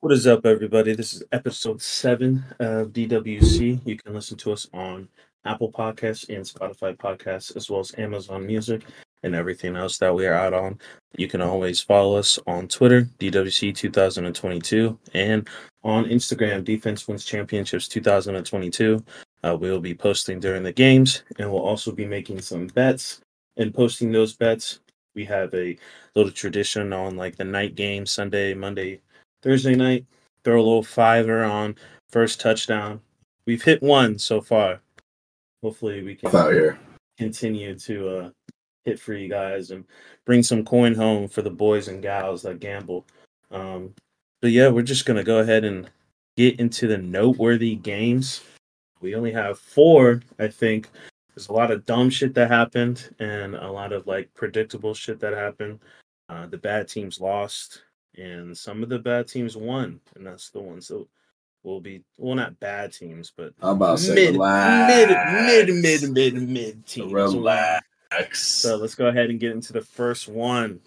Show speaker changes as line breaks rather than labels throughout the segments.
What is up, everybody? This is episode seven of DWC. You can listen to us on Apple Podcasts and Spotify Podcasts, as well as Amazon Music and everything else that we are out on. You can always follow us on Twitter, DWC 2022, and on Instagram, Defense Wins Championships 2022. Uh, we will be posting during the games, and we'll also be making some bets and posting those bets. We have a little tradition on like the night game, Sunday, Monday, Thursday night. Throw a little fiver on first touchdown. We've hit one so far. Hopefully, we can
out here.
continue to uh, hit for you guys and bring some coin home for the boys and gals that gamble. Um, but yeah, we're just gonna go ahead and get into the noteworthy games. We only have four, I think. There's a lot of dumb shit that happened and a lot of like predictable shit that happened. Uh, the bad teams lost, and some of the bad teams won, and that's the ones that will be well, not bad teams, but
I'm about to
mid, mid, mid, mid, mid, mid teams.
Relax.
So let's go ahead and get into the first one.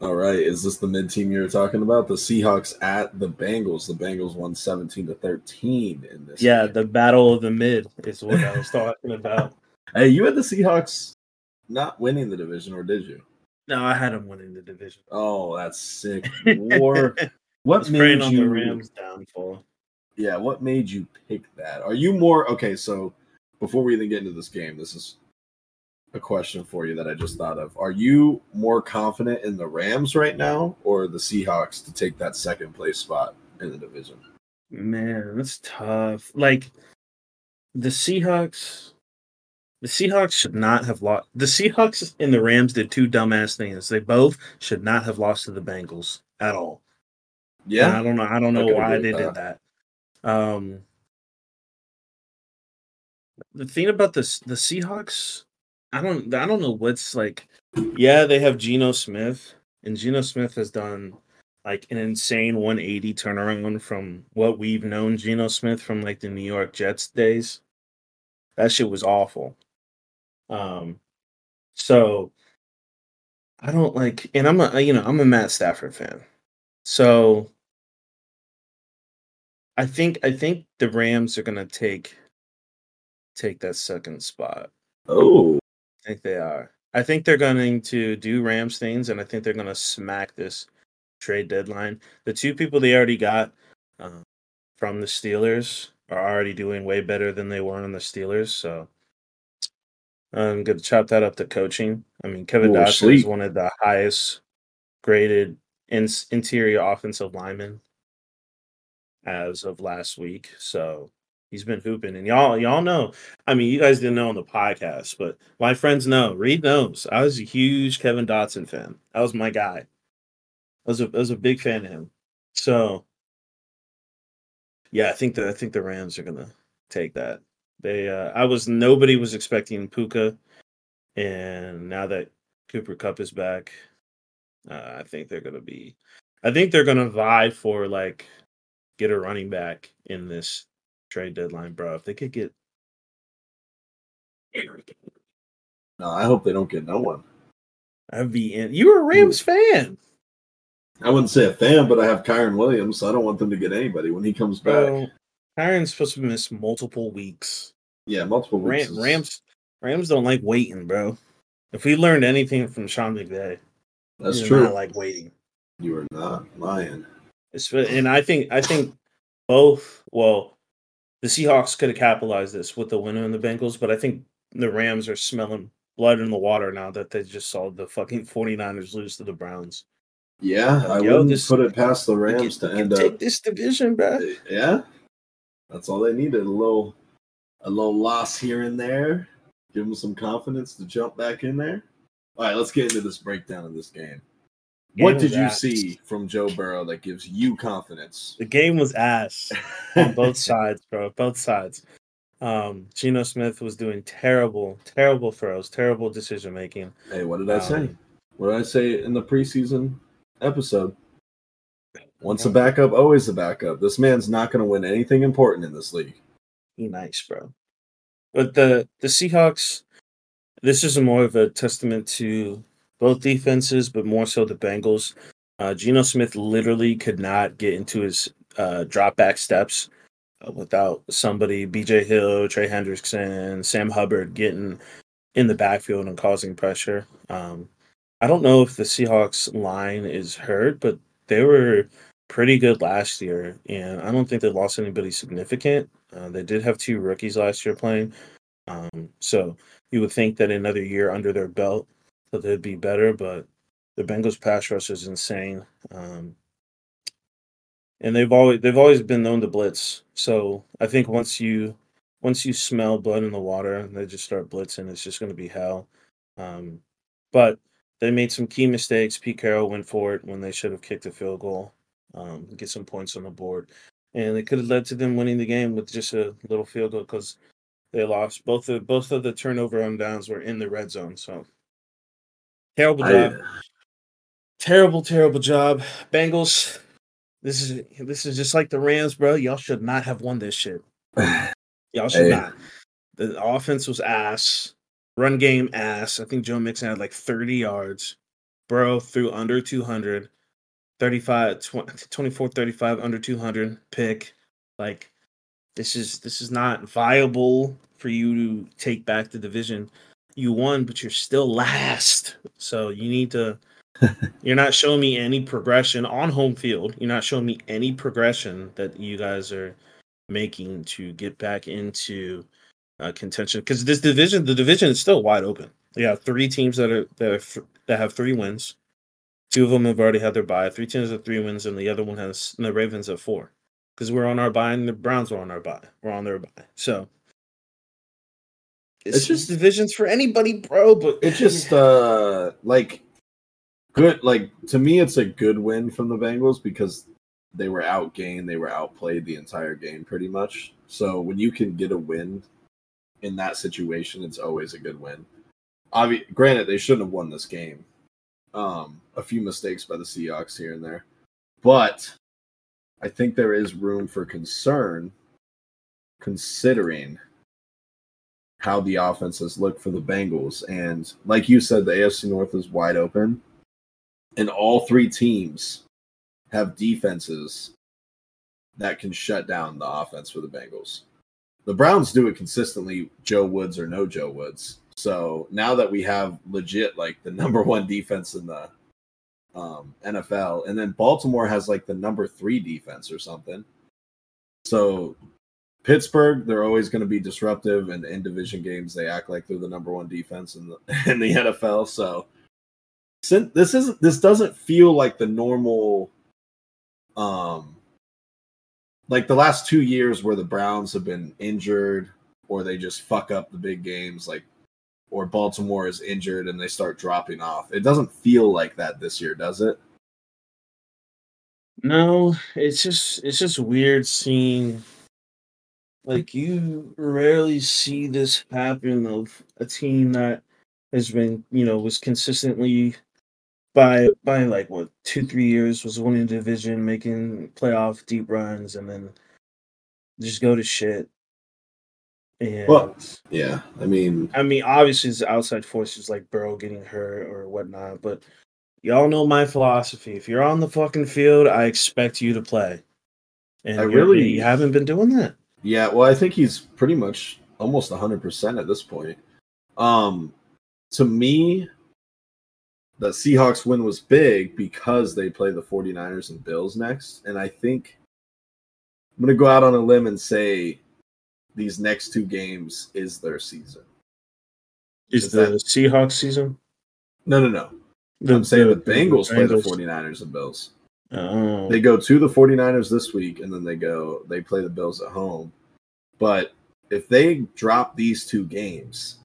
All right, is this the mid team you were talking about? The Seahawks at the Bengals. The Bengals won 17 to 13 in this.
Yeah,
game.
the battle of the mid is what I was talking about.
Hey, you had the Seahawks not winning the division, or did you?
No, I had them winning the division.
Oh, that's sick. War. What made
on
you?
the Rams' downfall.
Yeah, what made you pick that? Are you more okay? So before we even get into this game, this is a question for you that I just thought of. Are you more confident in the Rams right now or the Seahawks to take that second place spot in the division?
Man, that's tough. Like the Seahawks, the Seahawks should not have lost. The Seahawks and the Rams did two dumbass things. They both should not have lost to the Bengals at all. And
Yeah.
I don't know. I don't know
could
why they
with
did that. Um, the thing about this, the Seahawks, I don't, I don't know what's like. Yeah, they have Geno Smith, and Geno Smith has done like an insane 180 turnaround from what we've known Geno Smith from like the New York Jets days. That shit was awful. Um, so I don't like, and I'm a, you know, I'm a Matt Stafford fan. So I think I think the Rams are gonna take take that second spot.
Oh,
I think they are. I think they're going to do Rams things, and I think they're gonna smack this trade deadline. The two people they already got uh, from the Steelers are already doing way better than they were on the Steelers. So I'm gonna chop that up to coaching. I mean, Kevin Dotson is one of the highest graded in- interior offensive linemen as of last week. So he's been hooping, and y'all y'all know. I mean, you guys didn't know on the podcast, but my friends know. Reed knows. I was a huge Kevin Dotson fan. That was my guy. I was a I was a big fan of him. So yeah, I think that I think the Rams are gonna take that. They uh I was nobody was expecting Puka, and now that Cooper Kupp is back, uh, I think they're gonna be. I think they're gonna vie for like get a running back in this trade deadline, bro. If they could get
no, I hope they don't get no one.
I'd be in. You were a Rams fan,
I wouldn't say a fan, but I have Kyren Williams, so I don't want them to get anybody when he comes back.
bro. Kyren's supposed to miss multiple weeks.
Yeah, multiple weeks.
Ram,
is-
Rams, Rams don't like waiting, bro. If we learned anything from Sean McVay,
That's true.
Not like waiting.
you are not lying.
It's, and I think I think both. Well, the Seahawks could have capitalized this with the win in the Bengals, but I think the Rams are smelling blood in the water now that they just saw the fucking 49ers lose to the Browns.
Yeah, I
Yo,
wouldn't
this-
put it past the Rams
can-
to end up.
take this division, bro.
Yeah, that's all they needed. A little, a little loss here and there. Give them some confidence to jump back in there. All right, let's get into this breakdown of this game. what did you
ass.
see from Joe Burrow that gives you confidence?
The game was ass on both sides, bro. Both sides. Um, Geno Smith was doing terrible, terrible throws, terrible decision making.
hey, what did I say?
Um,
What did I say in the preseason episode? Once a backup, always a backup. This man's not going to win anything important in this league.
Be nice, bro. But the the Seahawks, this is more of a testament to both defenses, but more so the Bengals. Uh, Geno Smith literally could not get into his uh, drop back steps uh, without somebody, BJ Hill, Trey Hendrickson, Sam Hubbard getting in the backfield and causing pressure. Um, I don't know if the Seahawks line is hurt, but they were pretty good last year, and I don't think they lost anybody significant. Uh, they did have two rookies last year playing, um, so you would think that another year under their belt that they'd be better. But the Bengals pass rush is insane, um, and they've always they've always been known to blitz. So I think once you once you smell blood in the water and they just start blitzing, it's just going to be hell. Um, but they made some key mistakes. Pete Carroll went for it when they should have kicked a field goal, um, get some points on the board, and it could have led to them winning the game with just a little field goal because they lost both of both of the turnover on downs were in the red zone. So terrible job, I, terrible, terrible job, Bengals. This is this is just like the Rams, bro. Y'all should not have won this shit. Y'all should hey. not. The offense was ass. Run game ass. I think Joe Mixon had like 30 yards. Burrow threw under 200. 35 20, 24 35 under 200 pick. Like this is this is not viable for you to take back the division. You won, but you're still last. So you need to you're not showing me any progression on home field. You're not showing me any progression that you guys are making to get back into uh, contention because this division, the division is still wide open. You have three teams that are that are, that have three wins. Two of them have already had their bye. Three teams have three wins, and the other one has the Ravens have four because we're on our bye and the Browns were on our bye. We're on their bye, so it's, it's just divisions for anybody, bro. But
it's just uh like good. Like to me, it's a good win from the Bengals because they were outgained, they were outplayed the entire game pretty much. So when you can get a win in that situation, it's always a good win. Obvi- granted, they shouldn't have won this game. Um, a few mistakes by the Seahawks here and there, but I think there is room for concern considering how the offenses look for the Bengals. And like you said, the AFC North is wide open, and all three teams have defenses that can shut down the offense for the Bengals the Browns do it consistently, Joe Woods or no Joe Woods. So now that we have legit like the number one defense in the um, NFL, and then Baltimore has like the number three defense or something. So Pittsburgh, they're always going to be disruptive, and in division games, they act like they're the number one defense in the in the NFL. So this isn't this doesn't feel like the normal um like the last two years where the Browns have been injured or they just fuck up the big games, like or Baltimore is injured and they start dropping off. It doesn't feel like that this year, does it?
No, it's just it's just weird seeing like you rarely see this happen of a team that has been, you know, was consistently by by like what two three years was winning the division, making playoff deep runs, and then just go to shit.
And well, yeah, I mean,
I mean, obviously, it's outside forces like Burrow getting hurt or whatnot, but y'all know my philosophy. If you're on the fucking field, I expect you to play, and I really you haven't been doing that.
Yeah, well, I think he's pretty much almost 100 percent at this point. Um, to me, the Seahawks win was big because they play the 49ers and Bills next. And I think I'm going to go out on a limb and say these next two games is their season.
Is, is the that... Seahawks season?
No, no, no. The, I'm saying the, the Bengals, Bengals, play the 49ers and Bills. Oh. They go to the 49ers this week and then they go they play the Bills at home. But if they drop these two games,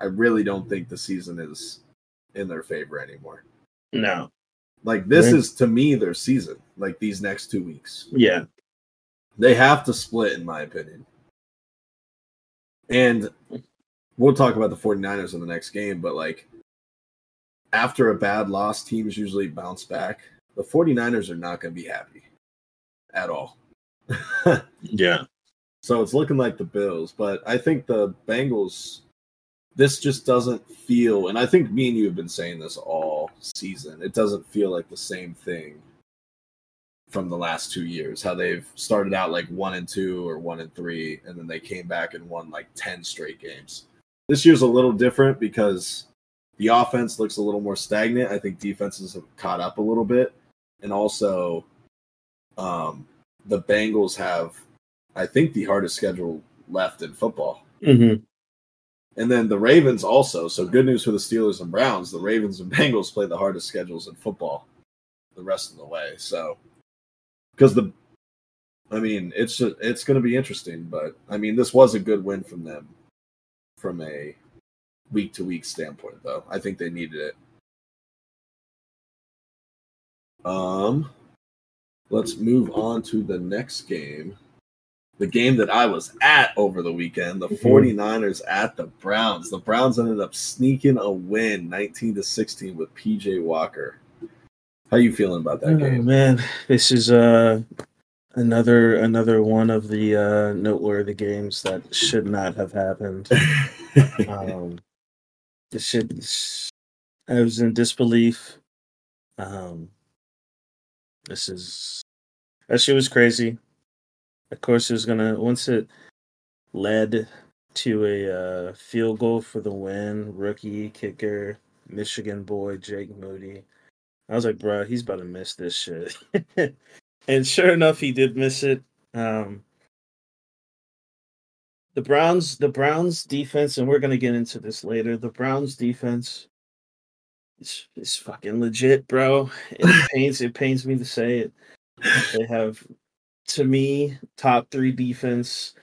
I really don't think the season is in their favor anymore.
No.
Like this is to me their season, like these next two weeks.
Yeah.
They have to split, in my opinion. And we'll talk about the 49ers in the next game, but like after a bad loss, teams usually bounce back. The 49ers are not going to be happy at all.
yeah.
So it's looking like the Bills, but I think the Bengals this just doesn't feel and i think me and you have been saying this all season. It doesn't feel like the same thing from the last two years. How they've started out like one and two or one and three, and then they came back and won like ten straight games. This year's a little different because the offense looks a little more stagnant. I think defenses have caught up a little bit, and also um, the Bengals have, I think, the hardest schedule left in football.
Mm-hmm.
And then the Ravens also. So good news for the Steelers and Browns. The Ravens and Bengals play the hardest schedules in football the rest of the way. So because the I mean, it's it's going to be interesting, but I mean, this was a good win from them from a week to week standpoint though. I think they needed it. Um let's move on to the next game the game that I was at over the weekend, the
Mhm.
49ers at the Browns. The Browns ended up sneaking a win 19 to 16 with PJ Walker. How you feeling about that
Oh
game?
man, this is uh another another one of the uh noteworthy games that should not have happened. Um this shit, I was in disbelief. Um this is that shit was crazy. Of course it was gonna once it led to a uh field goal for the win, rookie kicker, Michigan boy Jake Moody. I was like, bro, he's about to miss this shit. and sure enough, he did miss it. Um, the Browns, the Browns defense, and we're gonna get into this later. The Browns defense is is fucking legit, bro. It pains it pains me to say it. They have, to me, top three defense.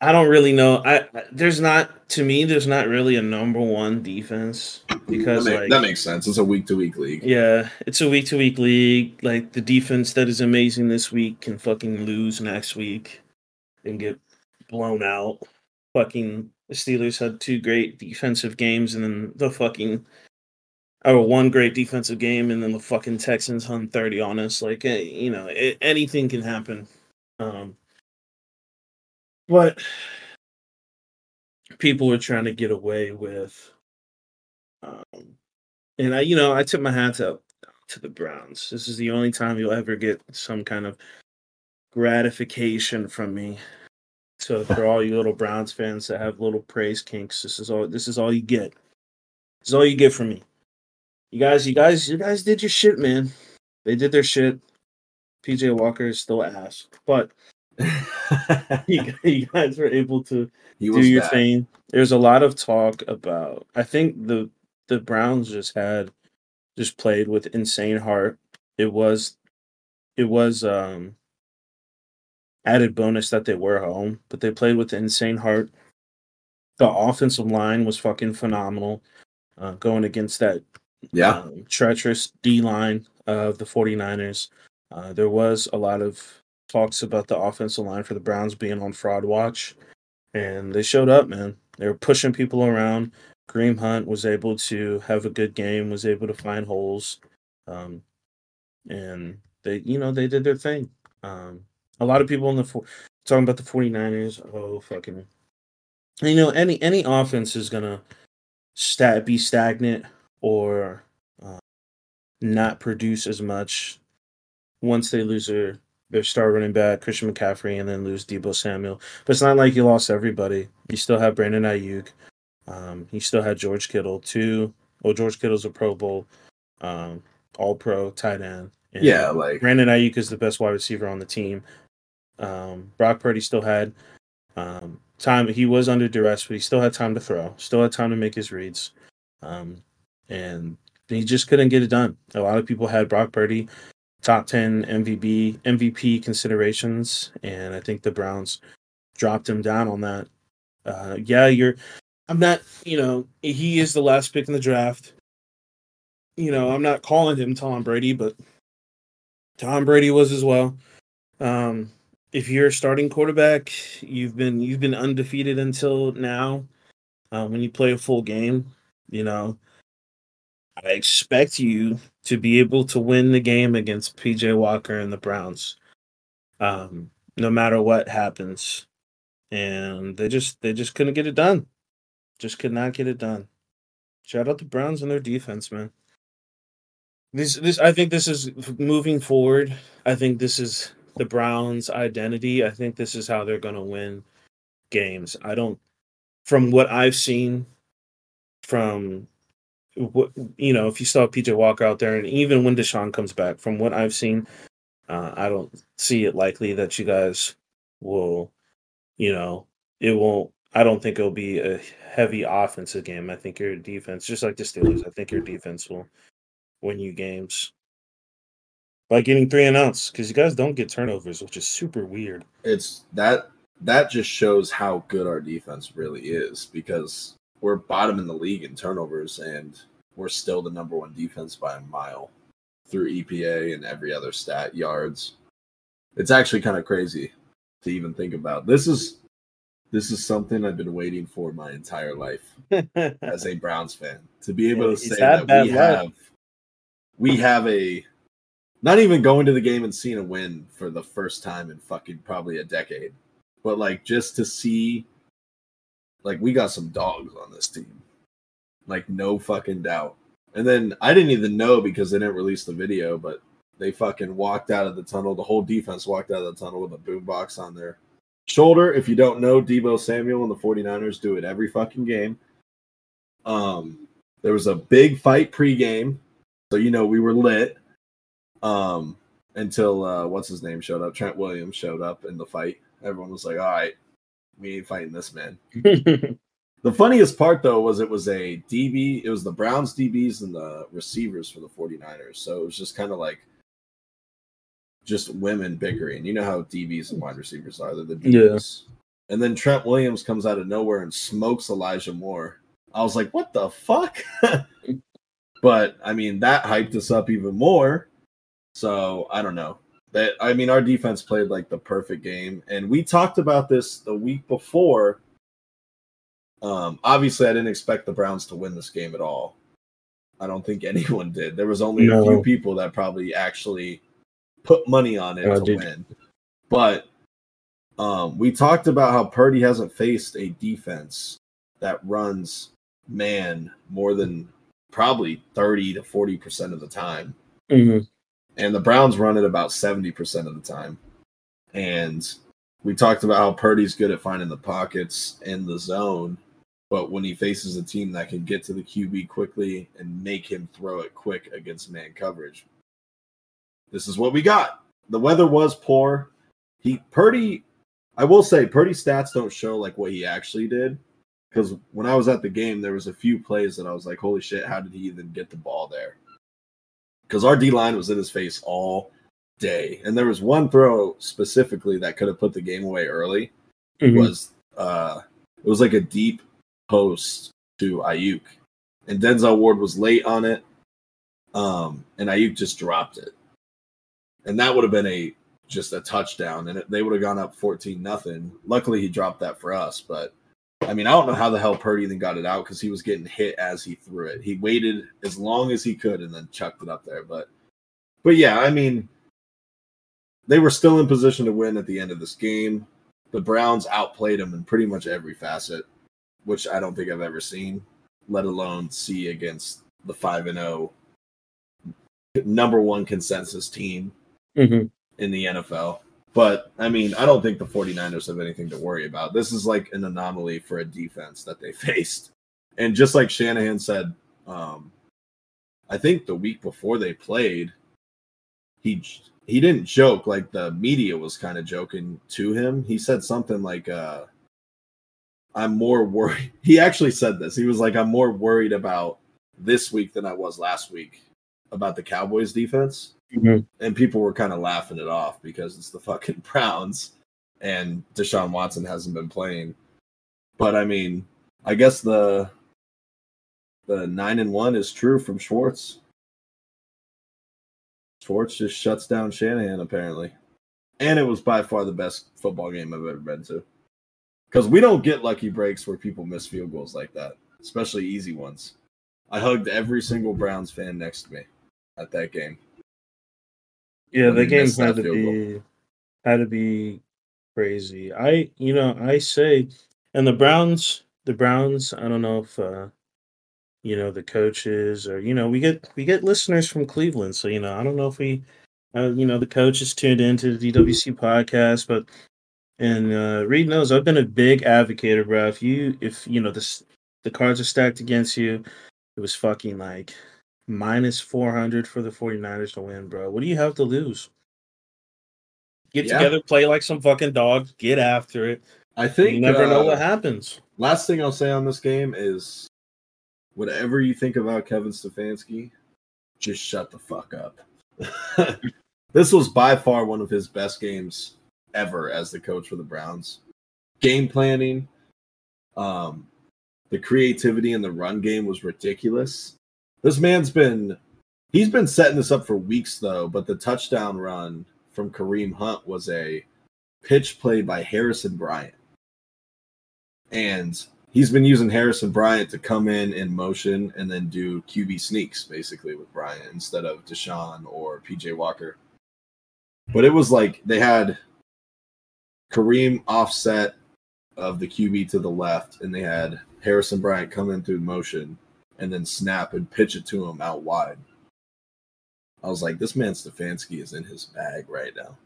I don't really know. I there's not to me. There's not really a number one defense
that,
because
make-
like
that makes sense. It's a week to week league.
yeah, it's a week to week league. Like the defense that is amazing this week can fucking lose next week and get blown out. Fucking the Steelers had two great defensive games and then the fucking or one great defensive game and then the fucking Texans hung 30 on us. Like eh, you know, it, anything can happen. Um but people were trying to get away with um and I, you know, I tip my hat up to the Browns. This is the only time you'll ever get some kind of gratification from me. So for all you little Browns fans that have little praise kinks, this is all. This is all you get. This is all you get from me. You guys, you guys, you guys did your shit, man. They did their shit. PJ Walker is still ass, but you, guys- you guys were able to do your
bad.
thing. There's a lot of talk about. I think the the Browns just had just played with insane heart. It was it was um added bonus that they were home, but they played with insane heart. The offensive line was fucking phenomenal. Uh, going against that
Yeah.
um, treacherous D line of the 49ers. Uh, there was a lot of talks about the offensive line for the Browns being on fraud watch, and they showed up, man. They were pushing people around. Kareem Hunt was able to have a good game, was able to find holes, um, and they, you know, they did their thing. Um, a lot of people in the fo- talking about the 49ers. Oh, fucking, you know, any any offense is gonna stat be stagnant or uh, not produce as much once they lose their their star running back Christian McCaffrey and then lose Deebo Samuel. But it's not like you lost everybody. You still have Brandon Aiyuk. Um, you still had George Kittle too. Well, George Kittle's a Pro Bowl, um, All Pro tight end. And
Yeah, like
Brandon Aiyuk is the best wide receiver on the team. Um, Brock Purdy still had um, time. He was under duress, but he still had time to throw. Still had time to make his reads, um, and he just couldn't get it done. A lot of people had Brock Purdy top ten MVP MVP considerations, and I think the Browns dropped him down on that. Uh, yeah, you're. I'm not. You know, he is the last pick in the draft. You know, I'm not calling him Tom Brady, but Tom Brady was as well. Um, if you're a starting quarterback, you've been you've been undefeated until now. Uh, when you play a full game, you know, I expect you to be able to win the game against PJ Walker and the Browns, um, no matter what happens. And they just they just couldn't get it done. Just could not get it done. Shout out the Browns and their defense, man. This this I think this is moving forward. I think this is the Browns' identity. I think this is how they're going to win games. I don't from what I've seen from you know, if you saw PJ Walker out there and even when Deshaun comes back, from what I've seen, uh, I don't see it likely that you guys will, you know, it won't I don't think it'll be a heavy offensive game. I think your defense, just like the Steelers, I think your defense will win you games by getting three and outs because you guys don't get turnovers, which is super weird.
It's that that just shows how good our defense really is because we're bottom in the league in turnovers and we're still the number one defense by a mile through EPA and every other stat yards. It's actually kind of crazy to even think about. This is this is something I've been waiting for my entire life as a Browns fan to be able to say that, that we have we have a not even going to the game and seeing a win for the first time in fucking probably a decade, but like just to see like we got some dogs on this team. Like no fucking doubt. And then I didn't even know because they didn't release the video, but they fucking walked out of the tunnel. The whole defense walked out of the tunnel with a boombox on their shoulder. If you don't know, Deebo Samuel and the 49ers do it every fucking game. Um, there was a big fight pregame, so you know we were lit. Um, until uh, what's his name showed up, Trent Williams showed up in the fight. Everyone was like, "All right, we ain't fighting this man." the funniest part though was it was a DB. It was the Browns DBs and the receivers for the 49ers. So it was just kind of like just women bickering. You know how DBs and wide receivers are. They're the DBs. Yeah. And then Trent Williams comes out of nowhere and smokes Elijah Moore. I was like, what the fuck? but I mean, that hyped us up even more. So I don't know. That I mean, our defense played like the perfect game, and we talked about this the week before. Um, obviously, I didn't expect the Browns to win this game at all. I don't think anyone did. There was only no. a few people that probably actually put money on it to win. But um, we talked about how Purdy hasn't faced a defense that runs man more than probably 30 to 40% of the time. Mm-hmm. And the Browns run it about 70% of the time. And we talked about how Purdy's good at finding the pockets in the zone. But when he faces a team that can get to the QB quickly and make him throw it quick against man coverage, this is what we got. The weather was poor. He Purdy, I will say, Purdy stats don't show like what he actually did. Because when I was at the game, there was a few plays that I was like, "Holy shit! How did he even get the ball there?" Because our D line was in his face all day, and there was one throw specifically that could have put the game away early. Mm-hmm. Was uh, it was like a deep post to Aiyuk. and Denzel Ward was late on it, um, and Aiyuk just dropped it and that would have been a just a touchdown, and it, they would have gone up fourteen nothing. Luckily, he dropped that for us, but I mean, I don't know how the hell Purdy then got it out because he was getting hit as he threw it. He waited as long as he could and then chucked it up there. But, but yeah, I mean, they were still in position to win at the end of this game. The Browns outplayed them in pretty much every facet, which I don't think I've ever seen, let alone see against the five and zero oh number one consensus team mm-hmm. in the NFL. But I mean, I don't think the 49ers have anything to worry about. This is like an anomaly for a defense that they faced. And just like Shanahan said, um, I think the week before they played, he he didn't joke like the media was kind of joking to him. He said something like uh I'm more worried. He actually said this. He was like I'm more worried about this week than I was last week about the Cowboys defense. Mm-hmm. And people were kind of laughing it off because it's the fucking Browns and Deshaun Watson hasn't been playing. But I mean, I guess the the nine and one is true from Schwartz. Schwartz just shuts down Shanahan apparently. And it was by far the best football game I've ever been to. Because we don't get lucky breaks where people miss field goals like that, especially easy ones. I hugged every single Browns fan next to me at that game.
Yeah, the game had to be goal. had to be crazy. I you know I say, and the Browns, the Browns. I don't know if uh, you know the coaches or you know we get we get listeners from Cleveland. So you know I don't know if we, uh, you know the coaches tuned into the DWC podcast, but and uh, Reed knows I've been a big advocate, bro. If you if you know this the cards are stacked against you, it was fucking like minus 400 for the 49ers to win, bro. What do you have to lose? Get
Yeah.
together, play like some fucking dogs, get after it.
I think
You never know
uh,
what happens.
Last thing I'll say on this game is whatever you think about Kevin Stefanski, just shut the fuck up. this was by far one of his best games ever as the coach for the Browns. Game planning, um, the creativity in the run game was ridiculous. This man's been he's been setting this up for weeks though, but the touchdown run from Kareem Hunt was a pitch play by Harrison Bryant and he's been using Harrison Bryant to come in in motion and then do QB sneaks basically with Bryant instead of Deshaun or PJ Walker. But it was like they had Kareem offset of the QB to the left, and they had Harrison Bryant come in through motion and then snap and pitch it to him out wide. I was like, this man Stefanski is in his bag right now.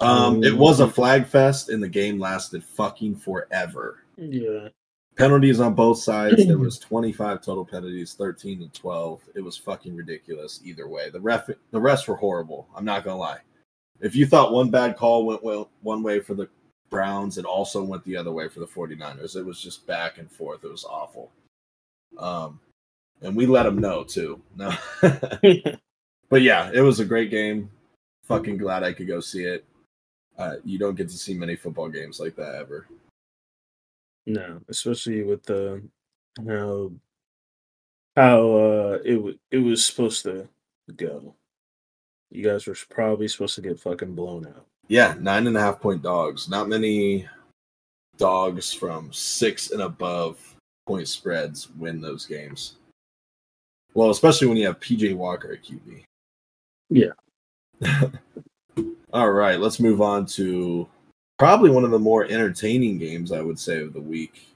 Um, it was a flag fest, and the game lasted fucking forever.
Yeah.
Penalties on both sides. There was 25 total penalties, 13 and 12. It was fucking ridiculous either way. The ref, the rest were horrible. I'm not gonna lie. If you thought one bad call went well one way for the Browns, it also went the other way for the 49ers. It was just back and forth. It was awful. Um, and we let them know too. No, but yeah, it was a great game. Fucking glad I could go see it. Uh, you don't get to see many football games like that ever.
no, especially with the how how uh it w- it was supposed to go. You guys were probably supposed to get fucking blown out.
Yeah, nine and a half point dogs. Not many dogs from six and above point spreads win those games. Well, especially when you have PJ Walker at QB.
Yeah.
All right, let's move on to probably one of the more entertaining games I would say of the week.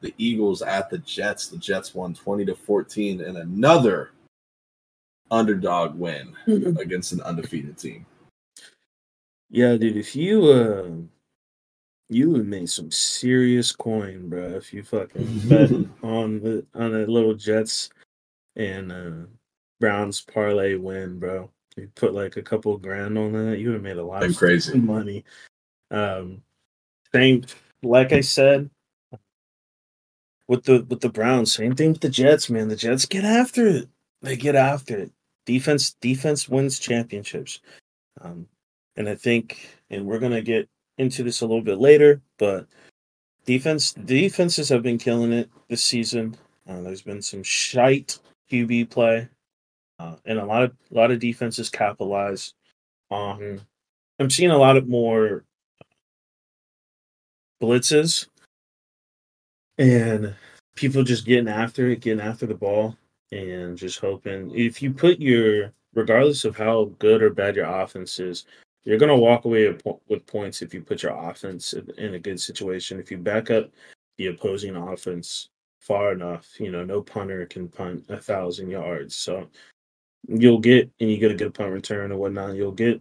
The Eagles at the Jets. The Jets won 20 to 14 and another underdog win against an undefeated team.
Yeah, dude, if you uh you would make some serious coin, bro, if you fucking bet on the on the little Jets and uh Browns parlay win, bro. You put like a couple grand on that, you would have made a lot of
crazy.
money. Um same like I said with the with the Browns, same thing with the Jets, man. The Jets get after it. They get after it. Defense defense wins championships. Um and I think, and we're gonna get into this a little bit later, but defense defenses have been killing it this season. Uh, there's been some shite QB play, uh, and a lot of a lot of defenses capitalize on. I'm seeing a lot of more blitzes and people just getting after it, getting after the ball, and just hoping. If you put your, regardless of how good or bad your offense is, you're going to walk away with points if you put your offense in- a good situation. If you back up the opposing offense far enough, you know, no punter can punt a thousand yards. So you'll get, and you get a good punt return or whatnot, you'll get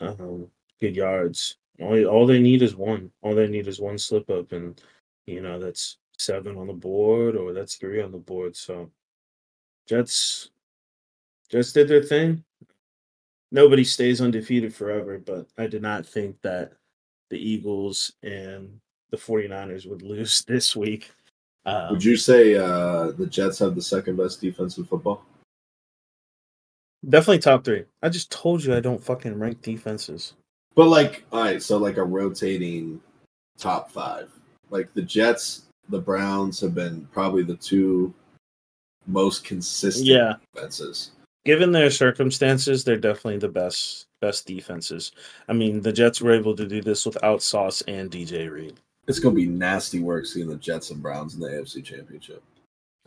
um, good yards. All, all they need is one. All they need is one slip up, and, you know, that's seven on the board or that's three on the board. So Jets, Jets did their thing nobody stays undefeated forever, but I did not think that the Eagles and the 49ers would lose this week. Um,
Would you say uh, the Jets have the second best defense in football?
definitely top three. I just told you I don't fucking rank defenses.
But like, all right, so like a rotating top five. Like the Jets, the Browns have been probably the two most consistent
Yeah,
defenses.
Given their circumstances, they're definitely the best best defenses. I mean, the Jets were able to do this without Sauce and DJ Reed.
It's gonna be nasty work seeing the Jets and Browns in the AFC Championship.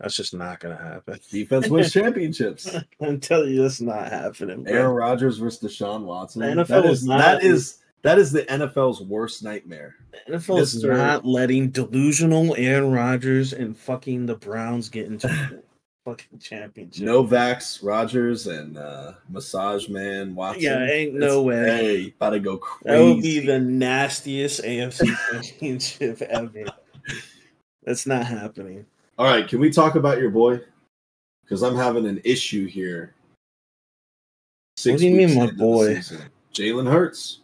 That's just not gonna happen.
Defense wins championships.
I'm telling you, that's not happening. bro.
Aaron Rodgers versus Deshaun Watson.
The NFL
that
is
is
not-
that is that is the NFL's worst nightmare.
The NFL is not letting delusional Aaron Rodgers and fucking the Browns get into. fucking championship.
Novaks, Rodgers, and uh, Massage Man Watson.
Yeah, ain't no
It's-
way.
Hey, about to go crazy.
That would be the nastiest AFC championship ever. That's not happening.
All right, can we talk about your boy? Because I'm having an issue here.
What do you mean, my boy?
Jalen Hurts.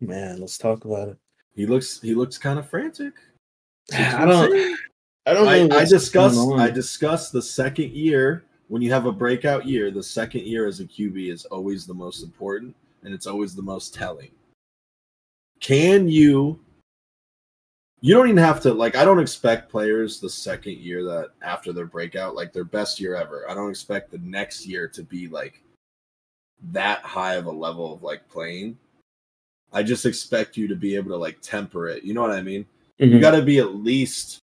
Man, let's talk about it.
He looks he looks kind of frantic.
I don't. I don't know.
I, I discussed. I discussed the second year when you have a breakout year, the second year as a QB is always the most important and it's always the most telling. Can you you don't even have to like I don't expect players the second year that after their breakout, like their best year ever. I don't expect the next year to be like that high of a level of like playing. I just expect you to be able to like temper it. You know what I mean? You
Mhm.
got to be at least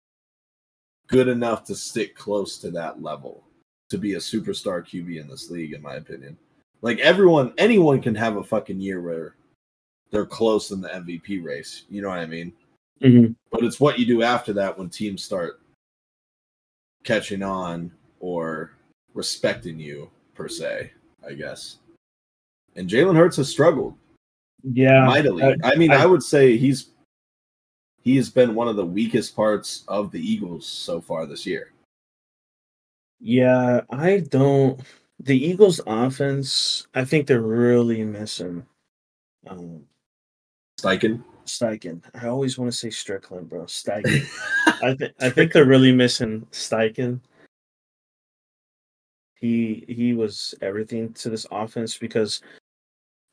good enough to stick close to that level to be a superstar QB in this league, in my opinion. Like everyone, anyone can have a fucking year where they're close in the MVP race. You know what I mean?
Mhm.
But it's what you do after that when teams start catching on or respecting you, per se, I guess. And Jalen Hurts has struggled
Yeah,
mightily.
I-
I, mean,
I-
I, would say he's he has been one of the weakest parts of the Eagles so far this year.
Yeah, I don't. The Eagles' offense, I think they're really missing. Um,
Steichen.
Steichen. I always want to say Strickland, bro. Steichen. I think I think they're really missing Steichen. He he was everything to this offense because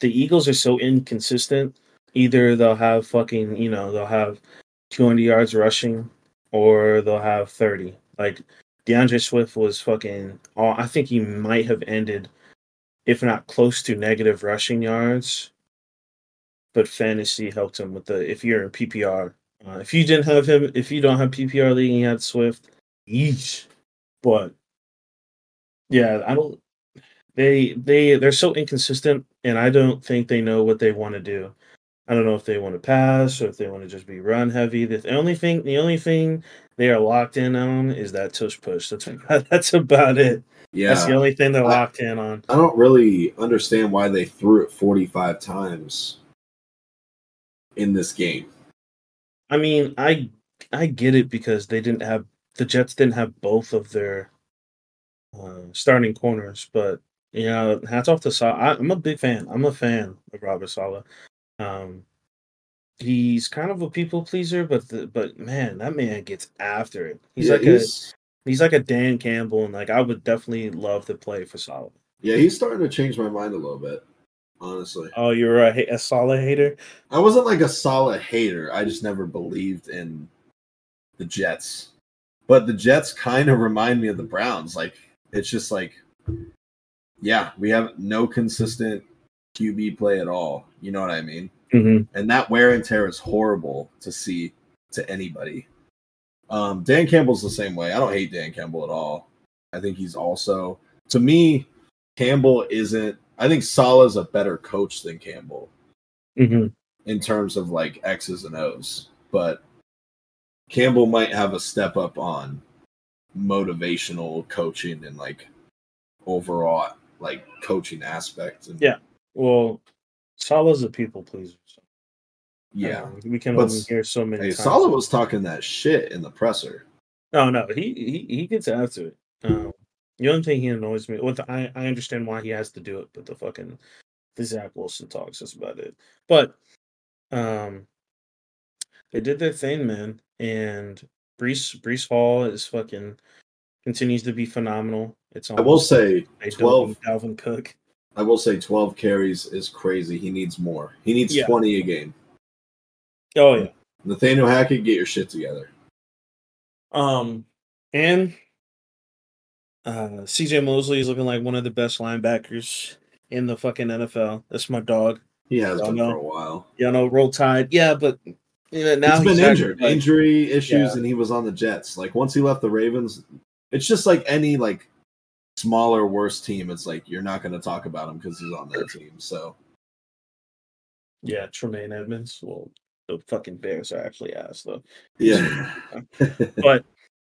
the Eagles are so inconsistent. Either they'll have fucking, you know, they'll have 200 yards rushing or they'll have 30. Like D'Andre Swift was fucking all I think he might have ended if not close to negative rushing yards. But fantasy helped him with the if you're in PPR. Uh, if you didn't have him, if you don't have PPR league and you had Swift, yeesh. But yeah, I don't. They they they're so inconsistent, and I don't think they know what they want to do. I don't know if they want to pass or if they want to just be run heavy. The only thing, the only thing they are locked in on is that tush push. That's about, that's about it.
Yeah,
That's the only thing they're
I-
locked in on.
I don't really understand why they threw it 45 times in this game.
I mean, I I get it because they didn't have the Jets didn't have both of their uh, starting corners, but you know, hats off to Saleh. I, I'm a big fan. I'm a fan of Robert Saleh. Um, he's kind of a people pleaser, but the, but man, that man gets after it. He's
yeah,
like a
he's,
he's like a Dan Campbell, and like I would definitely love to play for Saleh.
yeah, he's starting to change my mind a little bit. Honestly,
Oh, you're a, a Saleh hater.
I wasn't like a Saleh hater. I just never believed in the Jets. But the Jets kind of remind me of the Browns. Like it's just like, yeah, we have no consistent QB play at all. You know what I mean?
Mm-hmm.
and that wear and tear is horrible to see to anybody. Um, Dan Campbell's the same way. I don't hate Dan Campbell at all. I think he's also, to me, Campbell isn't. I think Saleh's a better coach than Campbell
Mm-hmm.
in terms of like X's and O's, but Campbell might have a step up on motivational coaching and like overall like coaching aspect. And
Yeah. Well, Saleh's a people pleaser. So,
yeah.
um, we can
But
only hear so many.
Hey,
times.
Salah was talking that shit in the presser.
No, no, he he, he gets after it. Um, the only thing he annoys me with I I understand why he has to do it, but the fucking the Zach Wilson talks is about it. But um, they did their thing, man, and Breece Breece Hall is fucking continues to be phenomenal. It's
I will say
like
12
don't Dalvin Cook.
I will say 12 carries is crazy. He needs more. He needs
Yeah.
20 a game.
Oh yeah.
Nathaniel Hackett, get your shit together.
Um, and uh, CJ Mosley is looking like one of the best linebackers in the fucking NFL. That's my dog.
He has been
no.
for a while.
You know, roll tide. Yeah, but you know, now
he's been injured,
like-
injury issues,
Yeah.
and he was on the Jets. Like once he left the Ravens, it's just like any like smaller, worse team. It's like you're not going to talk about him because he's on that team. So
Yeah, Tremaine Edmunds. Well, the fucking Bears are actually ass though.
yeah,
But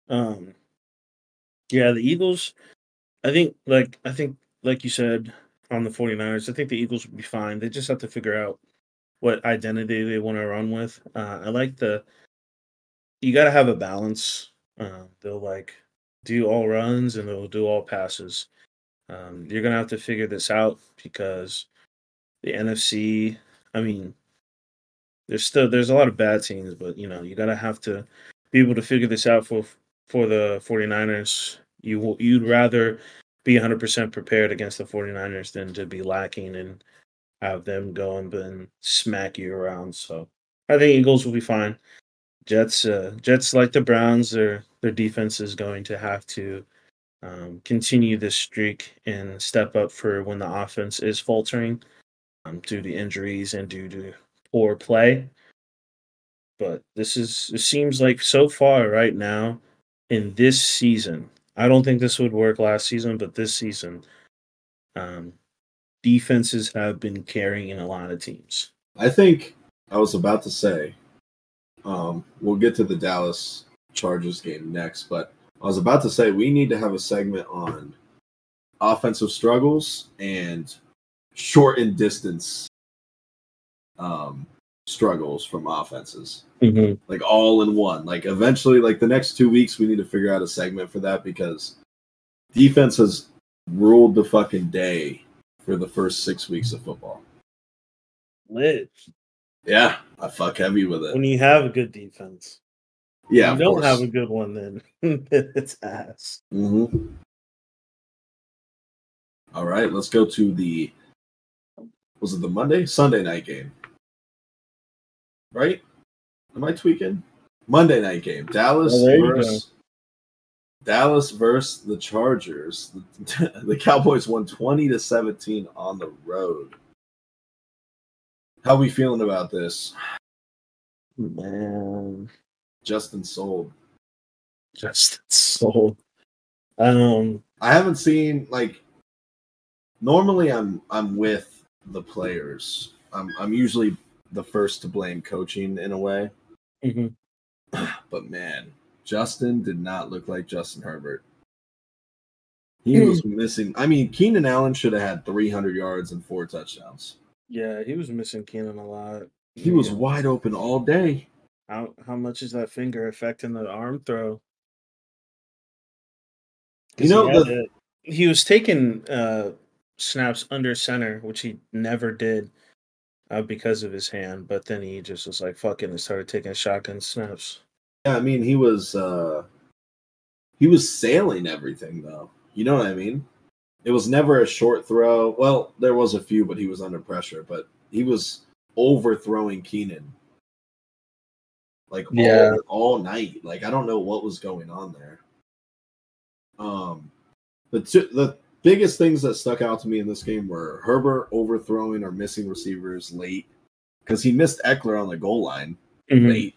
um, Yeah, the Eagles, I think, like I think, like you said on the 49ers, I think the Eagles will be fine. They just have to figure out what identity they want to run with. Uh, I like the. You got to have a balance. Uh, they'll like do all runs and they'll do all passes. Um, you're gonna have to figure this out because the NFC. I mean, there's still there's a lot of bad teams, but you know you gotta have to be able to figure this out for for the 49ers. You you'd rather be 100% prepared against the 49ers than to be lacking and have them go and then smack you around. So I think Eagles will be fine. Jets, uh, Jets like the Browns, their their defense is going to have to um, continue this streak and step up for when the offense is faltering um, due to injuries and due to poor play. But this is it seems like so far right now in this season. I don't think this would work last season, but this season, um, defenses have been carrying a lot of teams.
I think I was about to say, um, we'll get to the Dallas Chargers game next, but I was about to say we need to have a segment on offensive struggles and short and distance um, struggles from offenses,
Mm-hmm.
like all in one. Like eventually, like the next two weeks, we need to figure out a segment for that because defense has ruled the fucking day for the first six weeks of football.
Lit.
Yeah, I fuck heavy with it.
When you have a good defense,
Yeah,
you
of
don't
course.
have a good one, then it's ass.
Mm-hmm. All right, let's go to the. Was it the Monday Sunday night game? Right? Am I tweaking? Monday night game. Dallas
Oh,
versus Dallas versus the Chargers. the Cowboys won twenty to seventeen on the road. How we feeling about this?
Man,
Justin sold.
Justin sold. Um,
I haven't seen like normally I'm I'm with the players. I'm I'm usually the first to blame coaching in a way.
mhm.
But man, Justin did not look like Justin Herbert. He was missing. I mean, Keenan Allen should have had 300 yards and four touchdowns.
Yeah, he was missing Keenan a lot.
He was
Yeah.
wide open all day.
How how much is that finger affecting the arm throw?
You know,
he,
the-
he was taking uh, snaps under center, which he never did uh, because of his hand. But then he just was like, "Fucking," and started taking shotgun snaps.
Yeah, I mean, he was uh he was sailing everything though. You know what I mean? It was never a short throw. Well, there was a few, but he was under pressure. But he was overthrowing Keenan like
Yeah.
all, all night. Like I don't know what was going on there. Um, the two, the biggest things that stuck out to me in this game were Herbert overthrowing or missing receivers late because he missed Ekeler on the goal line late.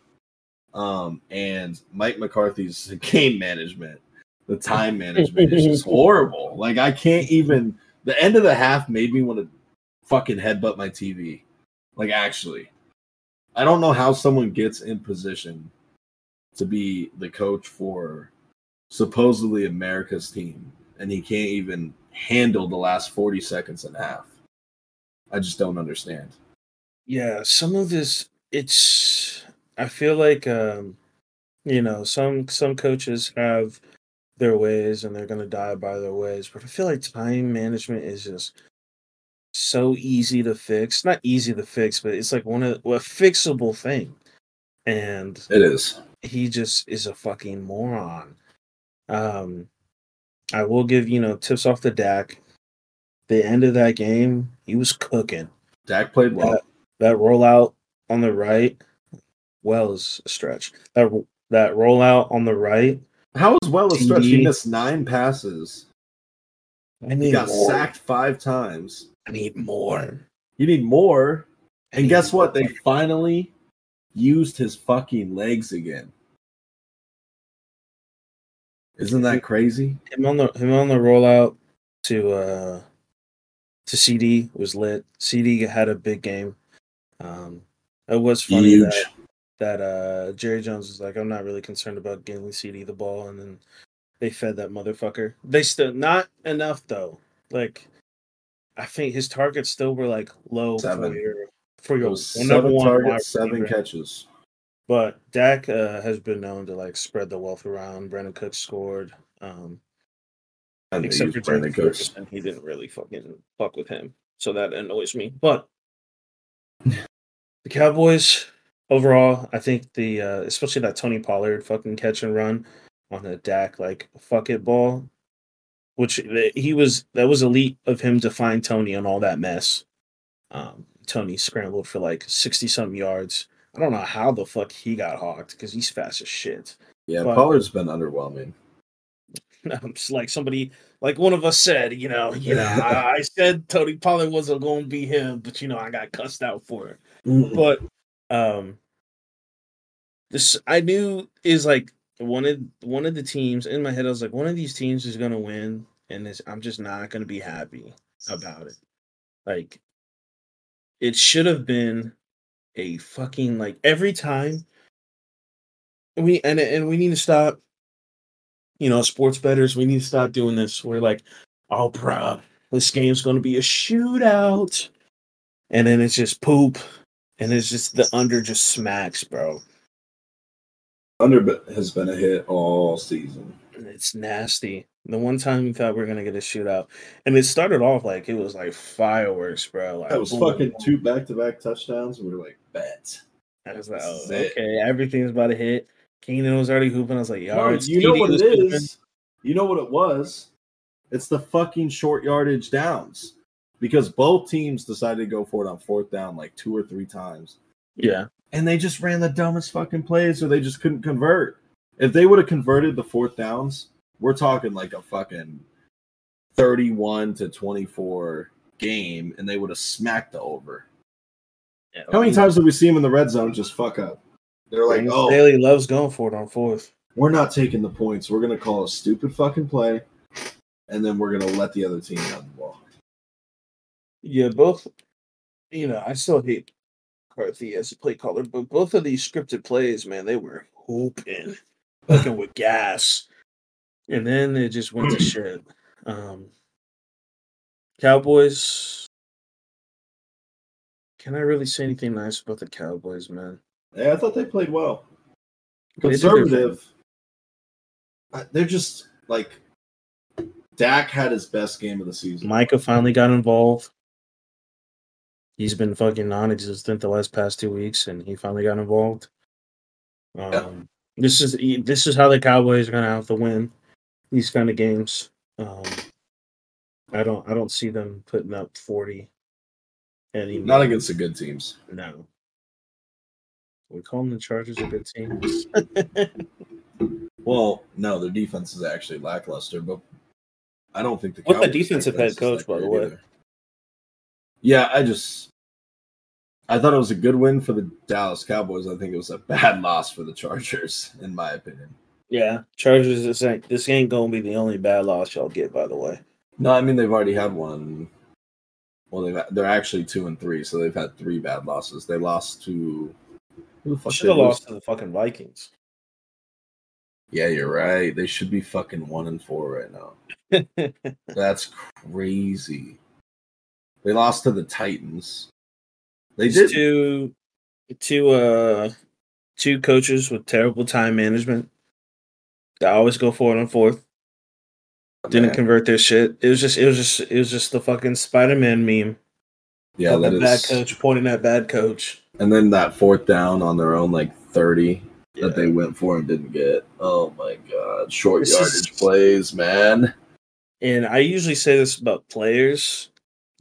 Um, and Mike McCarthy's game management, the time management is just horrible. Like I can't even. The end of the half made me want to fucking headbutt my TV. Like actually, I don't know how someone gets in position to be the coach for supposedly America's team, and he can't even handle the last forty seconds and a half. I just don't understand.
Yeah, some of this it's I feel like um you know, some some coaches have their ways and they're going to die by their ways, but I feel like time management is just so easy to fix. Not easy to fix, but it's like one of a fixable thing. And
It is.
he just is a fucking moron. Um, I will give you know tips off the Dak. The end of that game, he was cooking.
Dak played well.
That rollout on the right, well is a stretch. That that rollout on the right,
How is well a stretch? He missed nine passes.
I
He
need
got
more.
sacked five times.
I need more.
You need more.
I
And
need
guess what? They finally used his fucking legs again. Isn't that crazy?
him on the him on the rollout to uh to CD was lit. CD had a big game. Um, it was funny
Huge.
that that uh Jerry Jones was like, I'm not really concerned about giving CD the ball, and then they fed that motherfucker. They still not enough though. Like I think his targets still were like low
Seven.
for your for your number one
targets, seven catches.
But Dak uh, has been known to like spread the wealth around. Brandin Cook scored. Um,
And
except for Brandin
Cooks.
Ferguson, he didn't really fucking fuck with him, so that annoys me. But the Cowboys overall, I think the uh, especially that Tony Pollard fucking catch and run on the Dak like fuck it ball, which he was that was elite of him to find Tony on all that mess. Um, Tony scrambled for like sixty something yards. I don't know how the fuck he got hawked because he's fast as shit.
Yeah,
But-
Pollard's been underwhelming.
Like somebody, like one of us said, you know, you know, I, I said Tony Pollard wasn't going to be him, but you know, I got cussed out for it. But um, this I knew is like one of one of the teams in my head. I was like, one of these teams is to win, and this, I'm just not to be happy about it. Like, it should have been a fucking like every time we and and we need to stop you know, sports betters, we need to stop doing this. We're like, oh, bro, this game's to be a shootout. And then it's just poop. And it's just the under just smacks, bro.
Under has been a hit all season.
It's nasty. The one time we thought we were going to get a shootout. And it started off like it was like fireworks, bro. Like,
That was
boom,
fucking
boom.
two back to back touchdowns. We were like, bet.
I was like, oh,
it.
okay, everything's about to hit. Keenan was already hooping. I was like,
No,
yards.
you know what it is. hooping. You know what it was? It's the fucking short yardage downs. Because both teams decided to go for it on fourth down like two or three times.
Yeah.
And they just ran the dumbest fucking plays or they just couldn't convert. If they would have converted the fourth downs, we're talking like a fucking 31 to 24 game and they would have smacked the over.
yeah
How many times did we see them in the red zone just fuck up? They're like,
Brandon
oh,
Staley loves going for it on fourth.
we're not taking the points. We're going to call a stupid fucking play, and then we're going to let the other team have the ball.
Yeah, both. You know, I still hate McCarthy as a play caller, but both of these scripted plays, man, they were hooping, fucking with gas, and then it just went to shit. Um, Cowboys. Can I really say anything nice about the Cowboys, man?
Yeah, I thought they played well.
They did their
Conservative. They're just like Dak had his best game of the season.
Micah finally got involved. He's been fucking non-existent the last past two weeks, and he finally got involved. Um,
Yeah.
This is this is how the Cowboys are gonna have to win these kind of games. Um, I don't I don't see them putting up forty anymore.
Not against the good teams.
no. We call them the Chargers a good team.
Well, no, their defense is actually lackluster, but I don't think the
With the defensive head coach,
that
by the way.
either. Yeah, I just I thought it was a good win for the Dallas Cowboys. I think it was a bad loss for the Chargers, in my opinion.
yeah, Chargers. This ain't this ain't gonna be the only bad loss y'all get. By the way,
No, I mean they've already had one. Well, they've they're actually two and three, so they've had three bad losses. They lost to who the fuck?
should
they
have lost to the fucking Vikings.
Yeah, you're right. They should be fucking one and four right now. That's crazy. They lost to the Titans. They did.
two two uh two coaches with terrible time management. They always go for it on fourth. Didn't
Man.
convert their shit. It was just it was just it was just the fucking Spider Man meme.
Yeah,
Fucking
that
bad coach pointing at bad coach.
And then that fourth down on their own like thirty
Yeah.
that they went for and didn't get. Oh my god, short
This
yardage
is-
plays, man.
And I usually say this about players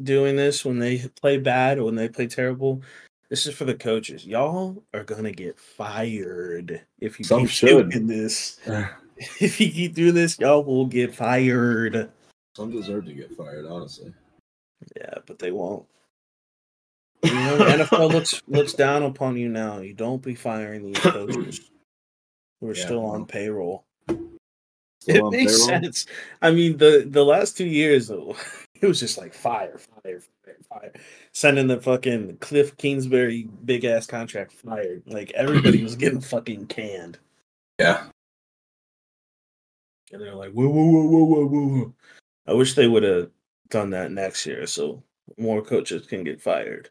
doing this when they play bad or when they play terrible. This is for the coaches. Y'all are gonna get fired if you
Some
keep
should.
doing this. If you keep doing this, y'all will get fired.
Some deserve to get fired, honestly.
Yeah, but they won't. You know, the NFL looks looks down upon you now. You don't be firing these coaches who are
Yeah,
still on payroll.
Still
it
on
makes
payroll?
sense. I mean, the the last two years though, it was just like fire, fire, fire, fire. Sending the fucking Cliff Kingsbury big ass contract fired. Like everybody was getting fucking canned.
Yeah.
And they're like, whoa, whoa, whoa, whoa, whoa, whoa. I wish they would have done that next year so more coaches can get fired.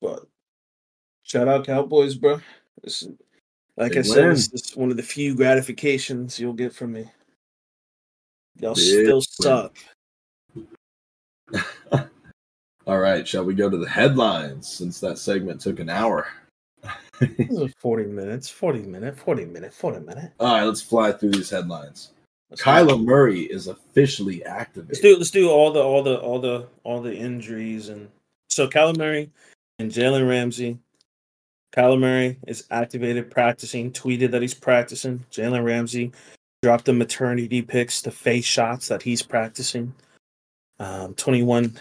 But shout out Cowboys, bro. This, like
They
I said,
win.
this is one of the few gratifications you'll get from me. Y'all
Big
still
win.
suck.
All right, shall we go to the headlines since that segment took an hour?
40 minutes, 40 minute, 40 minute, 40 minute.
All right, let's fly through these headlines.
Let's
Kyler Murray is officially
Let's
activated.
do let's do all the all the all the all the injuries and so Kyler Murray and Jalen Ramsey. Kyler Murray is activated, practicing, tweeted that he's practicing. Jalen Ramsey dropped the maternity pics, the face shots that he's practicing. Um, 21,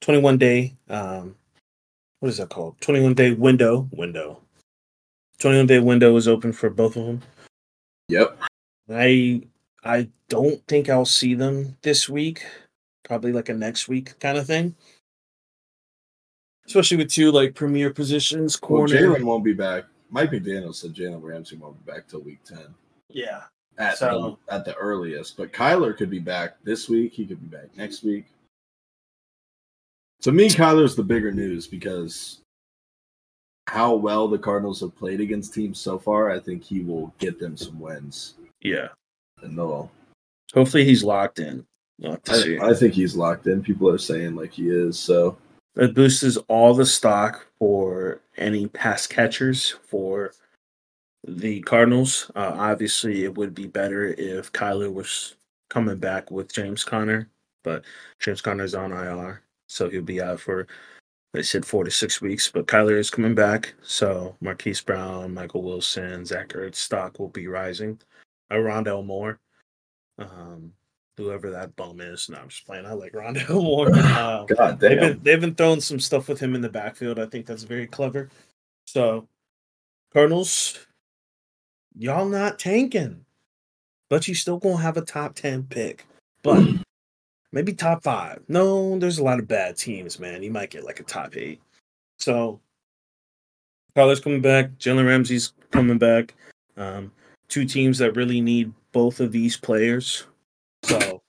21 day, um, what is that called? 21 day window, window. 21 day window is open for both of them.
Yep.
I I don't think I'll see them this week. Probably like a next week kind of thing. Especially with two like premier positions,
Well,
corner.
Jalen won't be back. might Mike McDaniel said Jalen Ramsey won't be back till week ten
yeah.
At
So-
the, at the earliest. But Kyler could be back this week. He could be back next week. To me, Kyler's the bigger news because how well the Cardinals have played against teams so far. I think he will get them some wins,
Yeah.
and they'll.
Hopefully he's locked in. We'll have to see.
I, I think he's locked in. People are saying like he is. So
It boosts all the stock for any pass catchers for the Cardinals. Uh, obviously, it would be better if Kyler was coming back with James Conner, but James Conner's on IR, so he'll be out for they said four to six weeks. But Kyler is coming back, so Marquise Brown, Michael Wilson, Zach Ertz stock will be rising. Uh, Rondale Moore, um, whoever that bum is. No, I'm just playing. I like Rondale Moore. Um,
God
They've been they've been throwing some stuff with him in the backfield. I think that's very clever. So, Cardinals, y'all not tanking, but you still gonna have a top ten pick, but maybe top five. No, there's a lot of bad teams, man. You might get like a top eight. So, Kyler's coming back. Jalen Ramsey's coming back. Um, two teams that really need both of these players. So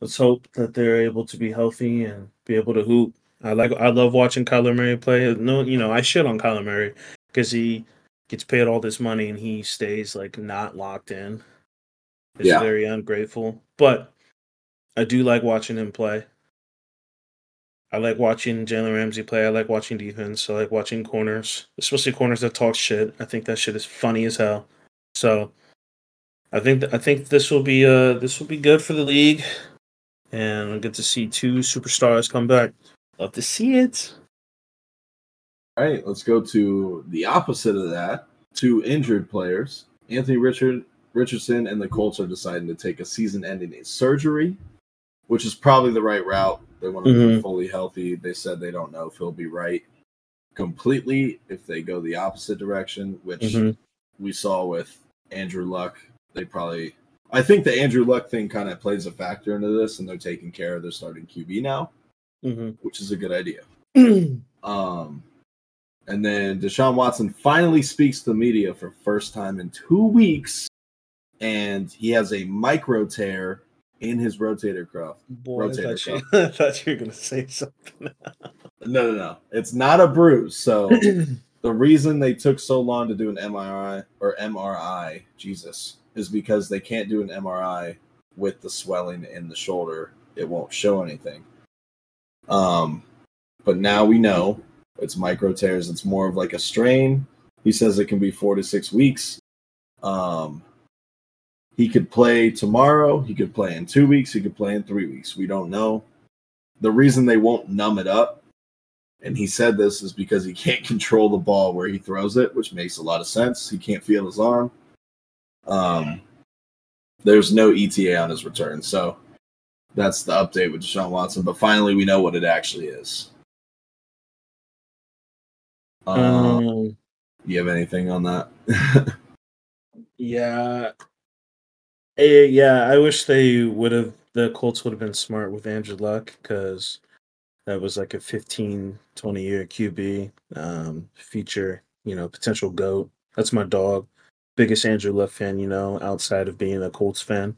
let's hope that they're able to be healthy and be able to hoop. I like I love watching Kyler Murray play. No, you know, I shit on Kyler Murray because he gets paid all this money and he stays like not locked in. It's
Yeah.
very ungrateful. But I do like watching him play. I like watching Jalen Ramsey play. I like watching defense. I like watching corners, especially corners that talk shit. I think that shit is funny as hell. So I think I think this will be uh this will be good for the league, and we'll get to see two superstars come back. Love to see it.
All right, let's go to the opposite of that. Two injured players, Anthony Richard Richardson and the Colts are deciding to take a season-ending surgery, which is probably the right route. They want to be
Mhm.
fully healthy. They said they don't know if he'll be right completely if they go the opposite direction, which
Mhm.
we saw with Andrew Luck. They probably, I think the Andrew Luck thing kind of plays a factor into this, and they're taking care of their starting QB now,
hmm
which is a good idea. Um, and then Deshaun Watson finally speaks to the media for first time in two weeks, and he has a micro tear in his rotator cuff.
Boy, I
Rotator
thought, you, I thought you were gonna say something.
No, no, no, it's not a bruise. So the reason they took so long to do an MRI or MRI, Jesus, is because they can't do an MRI with the swelling in the shoulder. It won't show anything. Um, but now we know it's micro tears. It's more of like a strain. He says it can be four to six weeks. Um, he could play tomorrow. He could play in two weeks. He could play in three weeks. We don't know. The reason they won't numb it up, and he said this, is because he can't control the ball where he throws it, which makes a lot of sense. He can't feel his arm. Um, there's no ETA on his return. So that's the update with Deshaun Watson. But finally, we know what it actually is. Um,
um,
you have anything on that?
yeah, Eh, yeah. I wish they would have. The Colts would have been smart with Andrew Luck because that was like a 15, 20 year QB um, feature. You know, potential goat. That's my dog. biggest Andrew Luck fan you know, outside of being a Colts fan.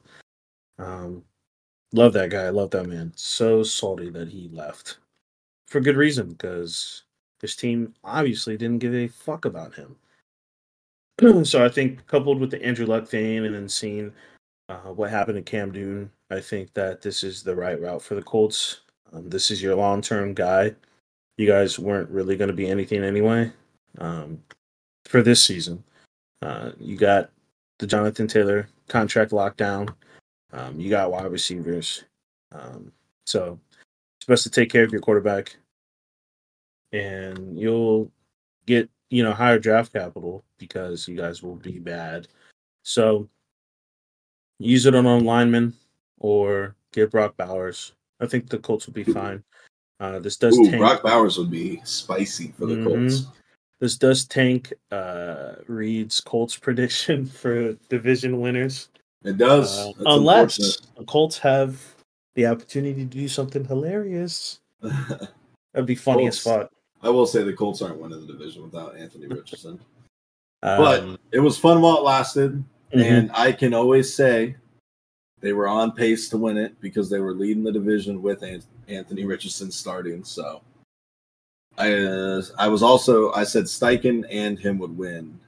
Um, love that guy. Love that man. So salty that he left for good reason because his team obviously didn't give a fuck about him. so I think coupled with the Andrew Luck thing and then seeing uh, what happened to Cam Newton, I think that this is the right route for the Colts. Um, this is your long term guy. You guys weren't really going to be anything anyway um, for this season. Uh, you got the Jonathan Taylor contract lockdown. Um, you got wide receivers. Um, so it's best to take care of your quarterback, and you'll get you know higher draft capital because you guys will be bad. So use it on a lineman or get Brock Bowers. I think the Colts will be fine. Uh, this does
Ooh,
tank.
Brock Bowers would be spicy for the Colts.
This does tank uh, Reed's Colts prediction for division winners.
It does.
Uh, unless the Colts have the opportunity to do something hilarious. That'd be funny as fuck.
I will say the Colts aren't winning the division without Anthony Richardson.
Um,
But it was fun while it lasted,
mhm.
and I can always say they were on pace to win it because they were leading the division with Anthony Richardson starting. So I uh, I was also I said Steichen and him would win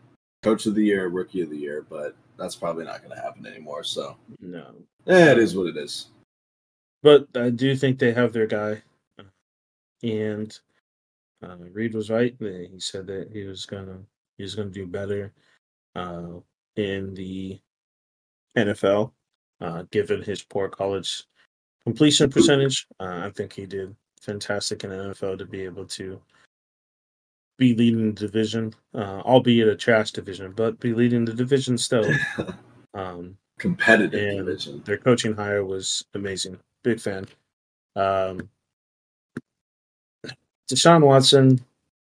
Coach of the Year, Rookie of the Year, but that's probably not going to happen anymore. So
no.
eh, it is what it is.
But I do think they have their guy. And uh, Reed was right. He said that he was gonna he was gonna do better uh, in the NFL, uh, given his poor college completion percentage. Uh, I think he did fantastic in the NFL to be able to be leading the division, uh, albeit a trash division, but be leading the division still. Um,
Competitive division.
their coaching hire was amazing. Big fan. Um, Deshaun Watson,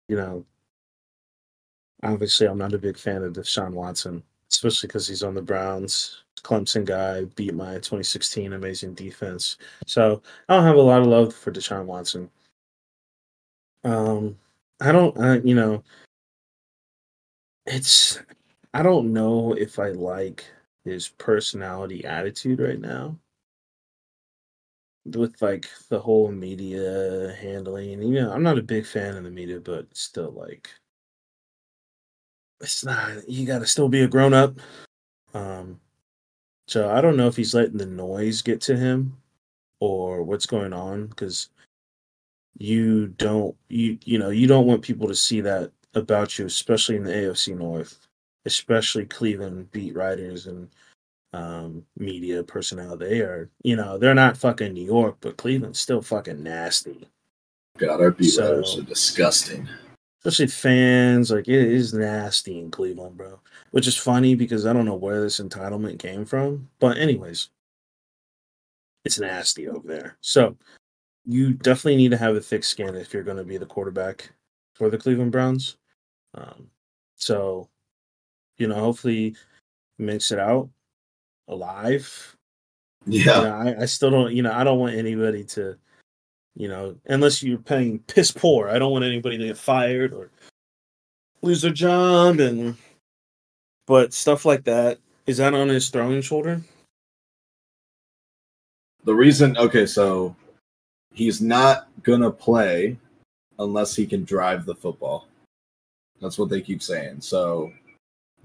you know, obviously I'm not a big fan of Deshaun Watson, especially because he's on the Browns. Clemson guy beat my 2016 amazing defense. So I don't have a lot of love for Deshaun Watson. Um, I don't, I, you know, it's, I don't know if I like his personality attitude right now with like the whole media handling you know i'm not a big fan of the media but still like it's not you got to still be a grown up um so i don't know if he's letting the noise get to him or what's going on because you don't you you know you don't want people to see that about you especially in the afc north especially cleveland beat writers and um media personnel they are you know they're not fucking new york but cleveland's still fucking nasty.
God, our beat
So-
writers are disgusting.
especially fans like it is nasty in cleveland bro. Which is funny because i don't know where this entitlement came from but anyways. It's nasty over there. So you definitely need to have a thick skin if you're going to be the quarterback for the cleveland browns. Um so you know hopefully makes it out alive
Yeah.
you know, I, I still don't, you know, I don't want anybody to, you know, unless you're paying piss poor, I don't want anybody to get fired or lose their job. And, but stuff like that, is that on his throwing shoulder?
The reason, okay, so he's not gonna play unless he can drive the football. That's what they keep saying. So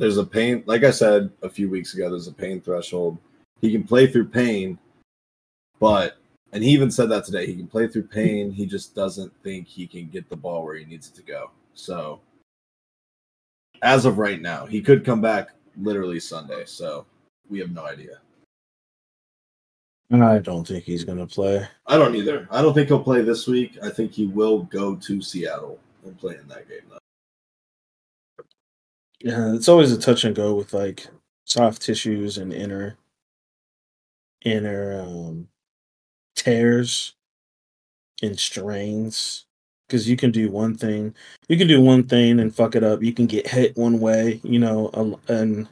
there's a pain, like I said a few weeks ago, there's a pain threshold. He can play through pain, but and he even said that today. He can play through pain. He just doesn't think he can get the ball where he needs it to go. So as of right now, he could come back literally Sunday. So we have no idea.
And I don't think he's going to play.
I don't either. I don't think he'll play this week. I think he will go to Seattle and play in that game. Though.
Yeah, it's always a touch and go with like soft tissues and inner, inner um, tears and strains. Because you can do one thing, you can do one thing and fuck it up. You can get hit one way, you know, a- and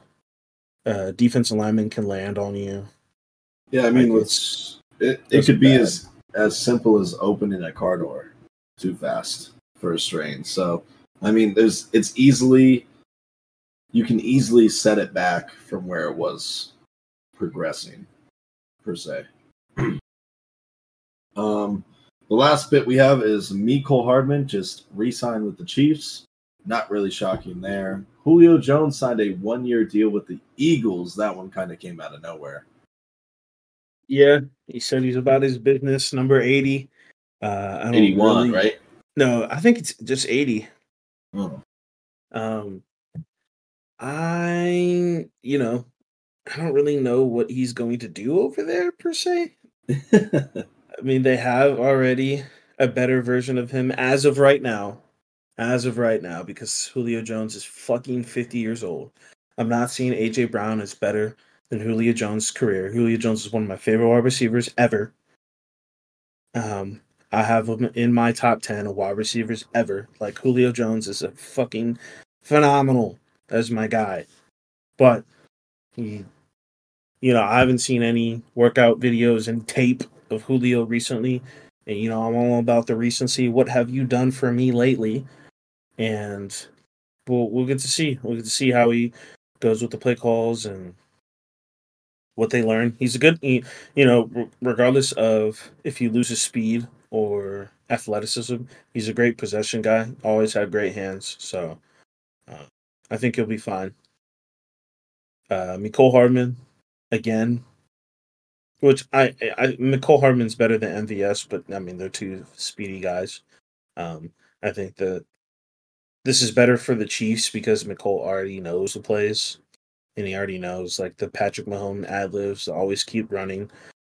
uh, defensive lineman can land on you.
Yeah, I mean,
Like,
it's, it it could be
bad.
as as simple as opening a car door too fast for a strain. So I mean, there's it's easily you can easily set it back from where it was progressing, per se. um, the last bit we have is Mecole Hardman just re-signed with the Chiefs. Not really shocking there. Julio Jones signed a one-year deal with the Eagles. That one kind of came out of nowhere.
Yeah, he said he's about his business. Number eighty. Uh, I don't
81,
really-
right?
No, I think it's just eighty.
Oh.
Um, I, you know, I don't really know what he's going to do over there per se. I mean, they have already a better version of him as of right now. As of right now, because Julio Jones is fucking 50 years old. I'm not seeing AJ Brown as better than Julio Jones' career. Julio Jones is one of my favorite wide receivers ever. Um, I have him in my top 10 of wide receivers ever. Like Julio Jones is a fucking phenomenal as my guy. But he you know, I haven't seen any workout videos and tape of Julio recently. And you know, I'm all about the recency. What have you done for me lately? And we'll we'll get to see. We'll get to see how he goes with the play calls and what they learn. He's a good, he, you know, regardless of if he loses speed or athleticism, he's a great possession guy. Always had great hands, so uh, I think he'll be fine. Uh, Mecole Hardman, again, which I, I Mecole Hardman's better than MVS, but I mean they're two speedy guys. Um, I think that this is better for the Chiefs because Mecole already knows the plays, and he already knows like the Patrick Mahomes ad libs always keep running.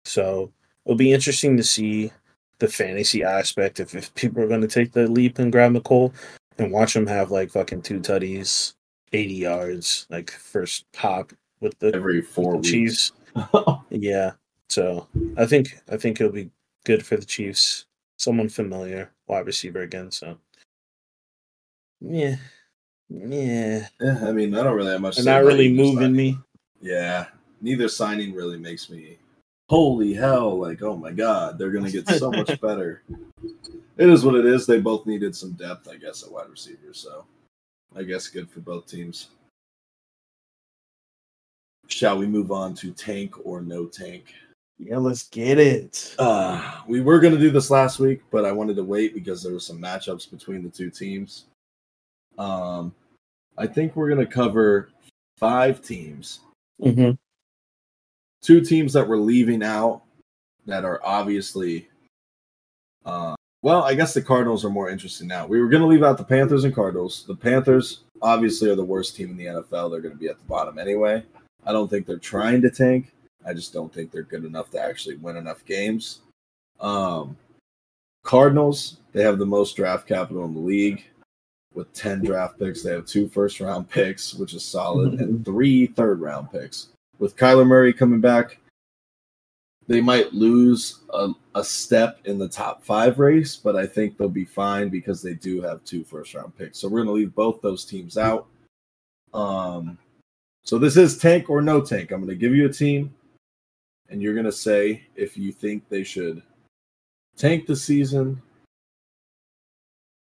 So it'll be interesting to see the fantasy aspect if, if people are going to take the leap and grab Mecole and watch him have like fucking two tutties, 80 yards, like first hop with the
Every four
the. Chiefs. Yeah. So I think I think it'll be good for the Chiefs. Someone familiar, wide receiver again. So yeah, yeah.
Yeah, I mean, I don't really have much. to
They're not really moving
signing.
me.
Yeah, neither signing really makes me. Holy hell! Like, oh my god, they're gonna get so much better. It is what it is. They both needed some depth, I guess, at wide receiver. So, I guess good for both teams. Shall we move on to tank or no tank?
Yeah, let's get it.
Uh, we were going to do this last week, but I wanted to wait because there were some matchups between the two teams. Um, I think we're going to cover five teams,
Mm-hmm.
two teams that we're leaving out that are obviously. Uh, well, I guess the Cardinals are more interesting now. We were going to leave out the Panthers and Cardinals. The Panthers obviously are the worst team in the NFL. They're going to be at the bottom anyway. I don't think they're trying to tank. I just don't think they're good enough to actually win enough games. Um, Cardinals, they have the most draft capital in the league with 10 draft picks. They have two first round picks, which is solid, and three third round picks. With Kyler Murray coming back, they might lose a, a step in the top five race, but I think they'll be fine because they do have two first round picks. So we're going to leave both those teams out. Um, so this is tank or no tank. I'm going to give you a team, and you're going to say if you think they should tank the season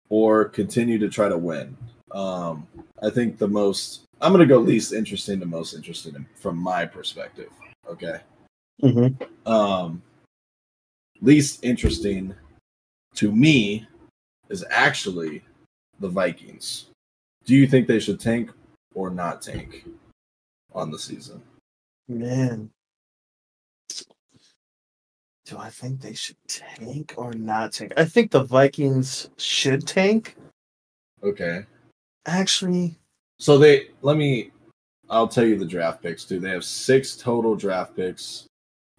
or continue to try to win. Um, I think the most I'm going to go least interesting to most interesting from my perspective. Okay.
Mm-hmm.
Um, least interesting to me is actually the Vikings. Do you think they should tank or not tank on the season?
Man. Do I think they should tank or not tank? I think the Vikings should tank.
Okay.
Actually,
So they let me I'll tell you the draft picks too. They have six total draft picks,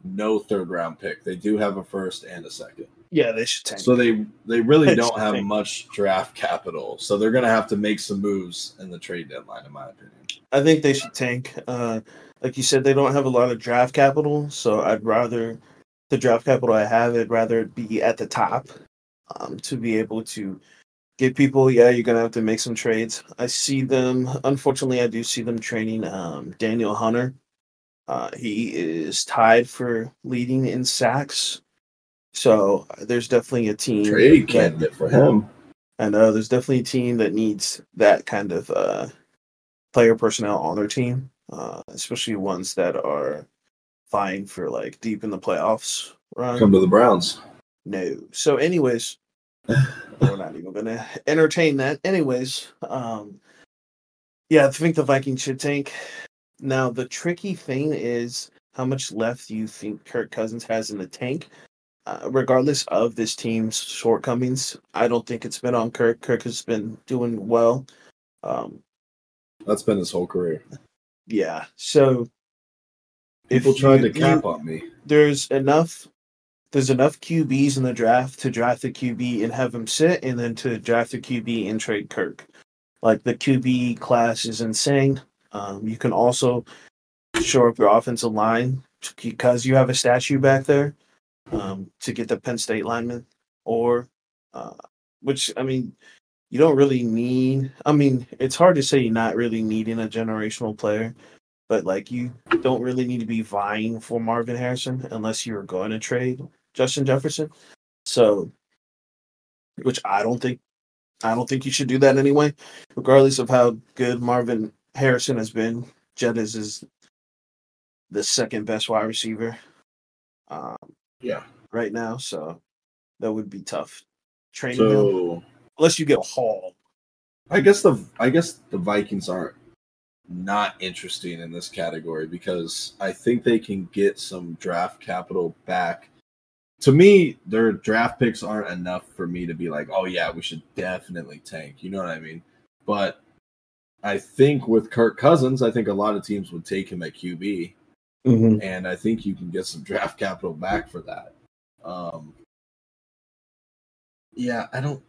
no third round pick. They do have a first and a second.
yeah, they should tank.
So they they really
They
don't have
tank.
much draft capital. So they're gonna have to make some moves in the trade deadline, in my opinion.
I think they should tank. Uh, like you said, they don't have a lot of draft capital, so I'd rather the draft capital I have, I'd rather it be at the top um, to be able to get people. Yeah, you're gonna have to make some trades. I see them. Unfortunately, I do see them training um, Danielle Hunter. Uh, he is tied for leading in sacks. So there's definitely a team
Trade
that-
candidate for him.
I know there's definitely a team that needs that kind of uh player personnel on their team, uh, especially ones that are vying for like deep in the playoffs. Run.
Come to the Browns.
No. So, anyways, we're not even going to entertain that. Anyways, um, yeah, I think the Vikings should tank. Now, the tricky thing is how much left do you think Kirk Cousins has in the tank? Uh, regardless of this team's shortcomings, I don't think it's been on Kirk. Kirk has been doing well. Um,
That's been his whole career.
yeah. So
People tried
you-
to cap
you-
on me.
there's enough there's enough QBs in the draft to draft a QB and have him sit and then to draft a QB and trade Kirk. Like the QB class is insane. Um, you can also shore up your offensive line because you have a statue back there um, to get the Penn State lineman, or uh, which I mean, you don't really need. I mean, it's hard to say you're not really needing a generational player, but like you don't really need to be vying for Marvin Harrison unless you're going to trade Justin Jefferson. So, which I don't think, I don't think you should do that anyway, regardless of how good Marvin Harrison has been. Jed is the second best wide receiver, um,
Yeah.
right now. So that would be tough. Training him
So
unless you get a haul.
I guess the I guess the Vikings aren't not interesting in this category because I think they can get some draft capital back. To me, their draft picks aren't enough for me to be like, oh yeah, we should definitely tank. You know what I mean? But I think with Kirk Cousins, I think a lot of teams would take him at QB,
Mm-hmm.
and I think you can get some draft capital back for that. Um, yeah, I don't.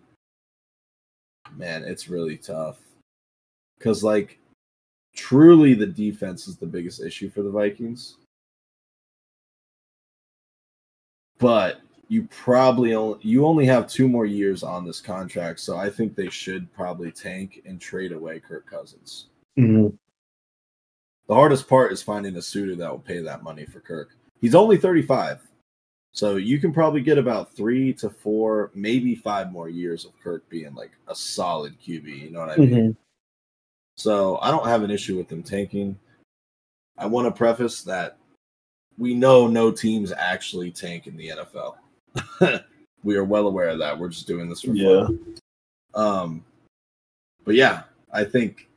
Man, it's really tough because, like, truly, the defense is the biggest issue for the Vikings. But you probably only you only have two more years on this contract, so I think they should probably tank and trade away Kirk Cousins.
Mm-hmm.
The hardest part is finding a suitor that will pay that money for Kirk. He's only 35. So you can probably get about three to four, maybe five more years of Kirk being like a solid QB. You know what I mean?
Mm-hmm.
So I don't have an issue with them tanking. I want to preface that we know no teams actually tank in the NFL. we are well aware of that. We're just doing this for
Yeah.
fun. Um, but yeah, I think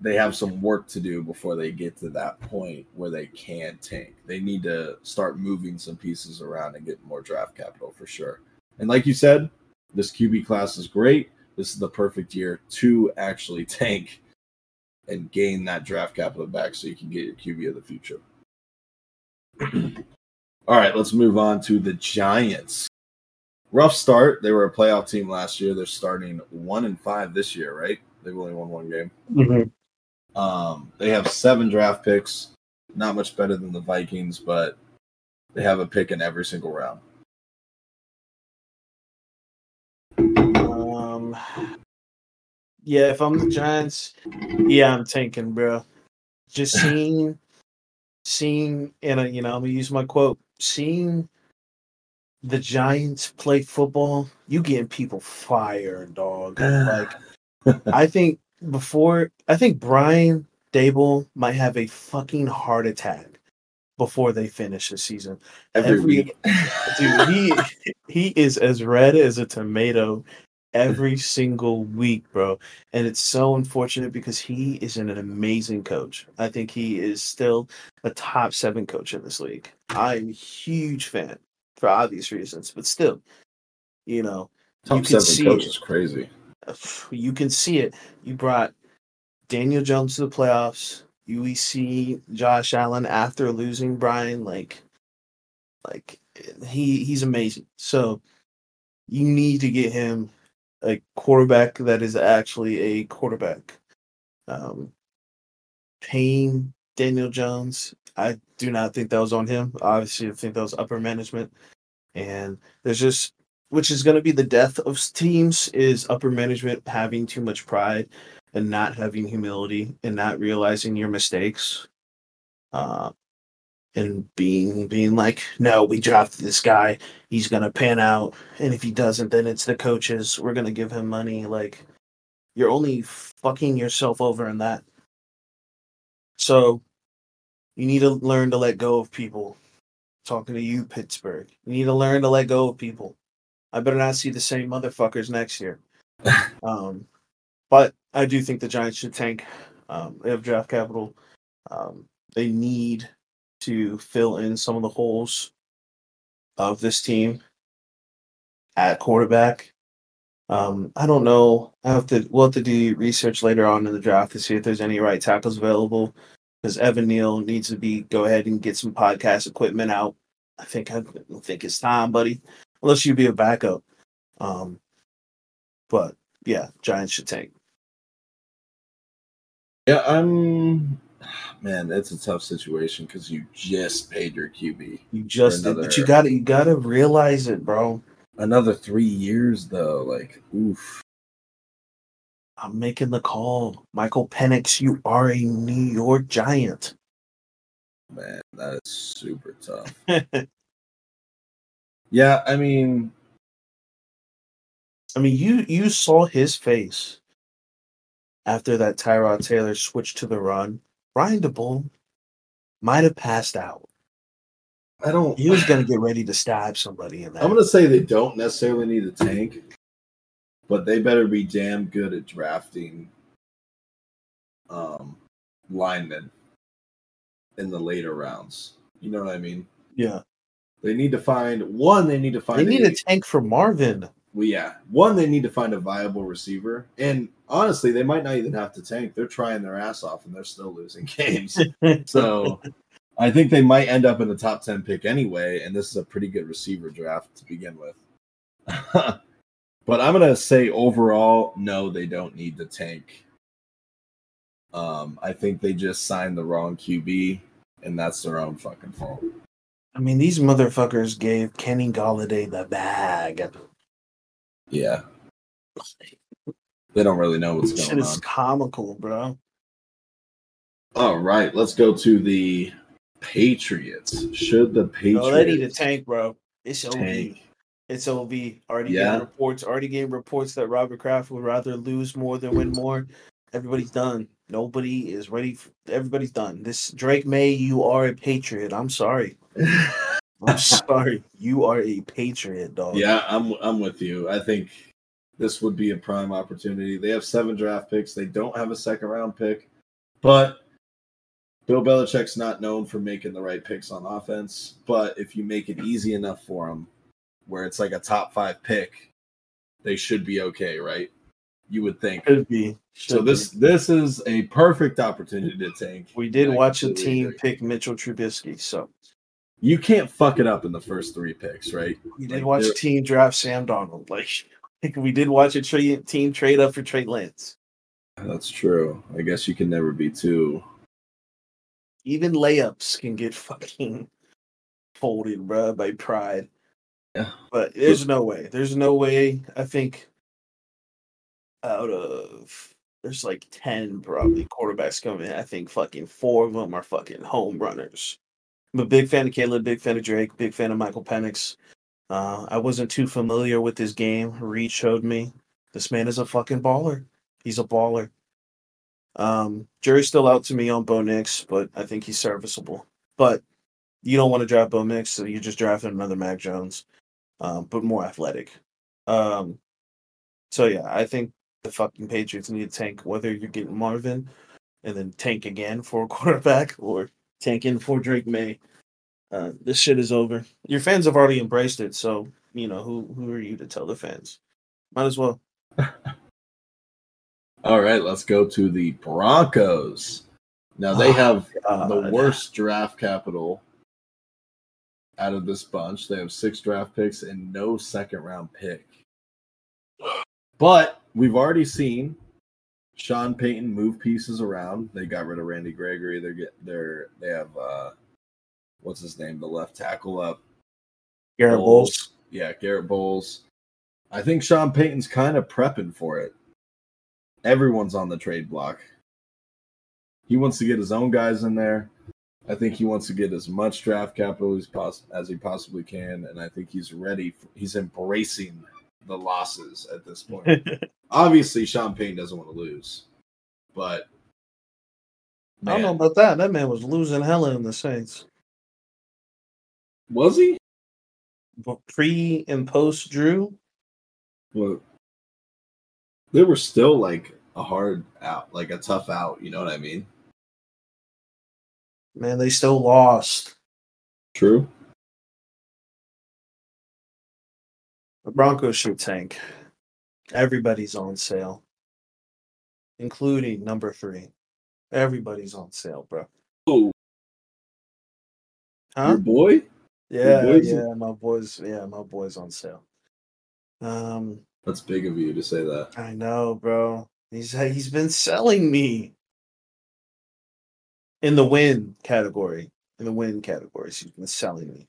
they have some work to do before they get to that point where they can tank. They need to start moving some pieces around and get more draft capital for sure. And like you said, this QB class is great. This is the perfect year to actually tank and gain that draft capital back so you can get your QB of the future. All right, let's move on to the Giants. Rough start. They were a playoff team last year. They're starting one and five this year, right? They've only won one game.
Mm-hmm.
Um, they have seven draft picks, not much better than the Vikings, but they have a pick in every single round.
Um, yeah, if I'm the Giants, yeah, I'm tanking, bro. Just seeing, seeing, and uh, you know, I'm gonna use my quote: seeing the Giants play football, you getting people fired, dog. Like, I think before, I think Brian Daboll might have a fucking heart attack before they finish the season.
Every,
Every-
week.
dude he he is as red as a tomato every single week bro and it's so unfortunate because he is an amazing coach i think he is still a top seven coach in this league i'm a huge fan for obvious reasons but still you know
Top
you can
seven coach
it.
is crazy.
you can see it you brought daniel jones to the playoffs you see josh allen after losing brian like like he he's amazing. So you need to get him a quarterback that is actually a quarterback. Um, paying Daniel Jones, I do not think that was on him. Obviously, I think that was upper management, and there's just which is going to be the death of teams is upper management having too much pride and not having humility and not realizing your mistakes. Uh, and being being like, no, we drafted this guy, he's gonna pan out, and if he doesn't, then it's the coaches. We're gonna give him money. Like, you're only fucking yourself over in that. So you need to learn to let go of people. Talking to you, Pittsburgh. You need to learn to let go of people. I better not see the same motherfuckers next year. um, but I do think the Giants should tank. Um, they have draft capital. Um, they need to fill in some of the holes of this team at quarterback. Um, I don't know. I have to we'll have to do research later on in the draft to see if there's any right tackles available. Because Evan Neal needs to be go ahead and get some podcast equipment out. I think I think it's time, buddy. Unless you be a backup. Um, but yeah, Giants should tank.
Yeah, I'm. Man, that's a tough situation because you just paid your QB.
You just did, but you gotta you gotta realize it, bro.
Another three years though, like oof.
I'm making the call. Michael Penix, you are a New York Giant.
Man, that is super tough. Yeah, I mean, I
mean, you you saw his face after that Tyrod Taylor switched to the run. Brian Daboll might have passed out.
I don't.
He was gonna get ready to stab somebody in that.
I'm gonna say they don't necessarily need a tank, but they better be damn good at drafting um linemen in the later rounds. You know what I mean?
yeah,
They need to find one. They need to find.
they need
a,
a tank for Marvin.
Well, yeah, one. They need to find a viable receiver, and honestly, they might not even have to tank. They're trying their ass off, and they're still losing games. so, I think they might end up in the top ten pick anyway. And this is a pretty good receiver draft to begin with. but I'm gonna say overall, no, they don't need the tank. Um, I think they just signed the wrong QB, and that's their own fucking fault.
I mean, these motherfuckers gave Kenny Golladay the bag.
Yeah, they don't really know what's
Shit
going
is
on.
comical, bro.
All right, let's go to the Patriots. Should the Patriots
No, they need a tank, bro. It's OV.
tank?
It's OV. Already
Yeah.
getting reports. Already getting reports that Robert Kraft would rather lose more than win more. Everybody's done. Nobody is ready. For, everybody's done. This Drake Maye, you are a patriot. I'm sorry. I'm sorry. You are a patriot, dog.
yeah, I'm I'm with you. I think this would be a prime opportunity. They have seven draft picks. They don't have a second round pick, but Bill Belichick's not known for making the right picks on offense. But if you make it easy enough for them, where it's like a top five pick, they should be okay, right? You would think.
Should be.
So this
be.
this is a perfect opportunity to tank.
we did
I
watch a team
agree.
pick Mitchell Trubisky. So
You can't fuck it up in the first three picks, right?
we did
Like,
watch a team draft Sam Darnold. Like, like we did watch a tra- team trade up for Trey Lance.
That's true. I guess you can never be too.
Even layups can get fucking folded, bruh, by pride.
Yeah.
But there's no way. There's no way. I think out of there's like ten probably quarterbacks coming. I think fucking four of them are fucking home runners. I'm a big fan of Caleb, big fan of Drake, big fan of Michael Penix. Uh, I wasn't too familiar with his game. Reed showed me. This man is a fucking baller. He's a baller. Um, jury's still out to me on Bo Nix, but I think he's serviceable. But you don't want to draft Bo Nix, so you're just drafting another Mac Jones, um, but more athletic. Um, so yeah, I think the fucking Patriots need to tank whether you're getting Marvin and then tank again for a quarterback or tanking for Drake Maye. Uh, this shit is over. Your fans have already embraced it, so you know who who are you to tell the fans? Might as well.
All right, let's go to the Broncos. Now they
Oh,
have the worst draft capital out of this bunch. They have six draft picks and no second round pick. But we've already seen Sean Payton move pieces around. They got rid of Randy Gregory. They're get they're they have uh what's his name, the left tackle up.
Garett Bolles.
Yeah, Garett Bolles. I think Sean Payton's kind of prepping for it. Everyone's on the trade block. He wants to get his own guys in there. I think he wants to get as much draft capital as, poss- as he possibly can, and I think he's ready. For, he's embracing the losses at this point. Obviously, Sean Payton doesn't want to lose, but
I don't know about that. That man was losing hella in the Saints.
was he?
Pre and post Drew,
Well, they were still like a hard out, like a tough out. You know what I mean?
man, they still lost.
True.
The Broncos should tank. Everybody's on sale, including number three. Everybody's on sale, bro.
Oh,
Huh?
your boy?
Yeah,
boys-
yeah, my boys. Yeah, my boys on sale. Um,
That's big of you to say that.
I know, bro. He's he's been selling me in the win category. In the win categories, he's been selling me.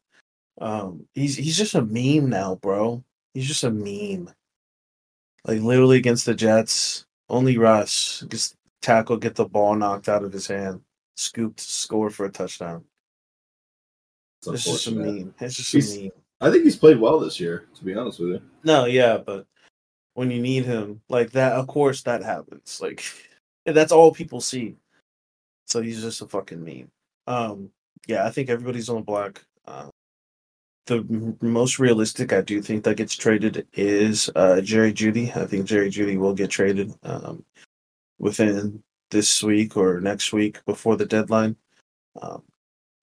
Um, he's he's just a meme now, bro. He's just a meme. Like literally against the Jets, only Russ gets tackle, get the ball knocked out of his hand, scooped, score for a touchdown.
It's
It's just a meme. It's just
He's-
a meme.
I think he's played well this year, to be honest with you.
No, yeah, but when you need him like that, of course that happens. Like that's all people see. So he's just a fucking meme. Um, yeah, I think everybody's on the block. The most realistic, I do think that gets traded is uh, Jerry Jeudy. I think Jerry Jeudy will get traded um, within this week or next week before the deadline. Um,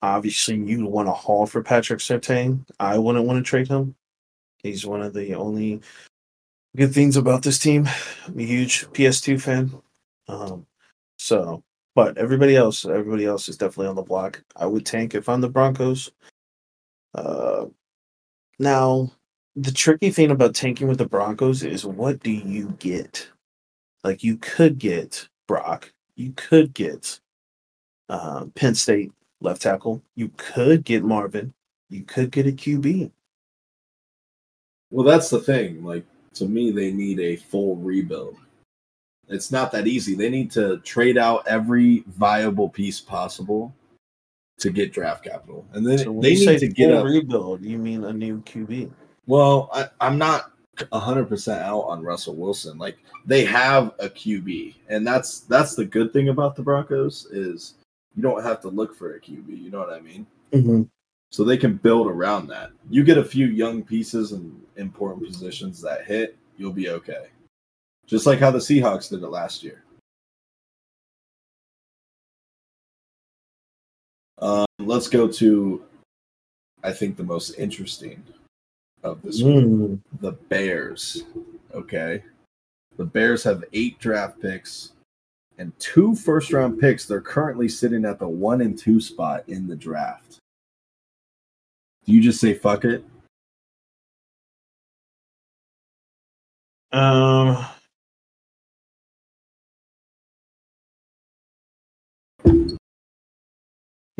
obviously, you want to haul for Patrick Surtain. I wouldn't want to trade him. He's one of the only good things about this team. I'm a huge PS2 fan. Um, so, but everybody else, everybody else is definitely on the block. I would tank if I'm the Broncos. Uh, now, the tricky thing about tanking with the Broncos is what do you get? Like, you could get Brock, you could get uh, Penn State left tackle, you could get Marvin, you could get a QB.
Well, that's the thing. Like to me, they need a full rebuild. It's not that easy. They need to trade out every viable piece possible to get draft capital, and then
So
they
you say
need to get a.
rebuild, you mean a new QB?
Well, I, I'm not hundred percent out on Russell Wilson. Like they have a QB, and that's that's the good thing about the Broncos is you don't have to look for a QB. You know what I mean?
Mm-hmm.
so they can build around that. You get a few young pieces and important positions that hit, you'll be okay. Just like how the Seahawks did it last year. Um, let's go to, I think, the most interesting of this
Mm.
the Bears. Okay. The Bears have eight draft picks and two first round picks. They're currently sitting at the one and two spot in the draft. Do you just say fuck it?
Um.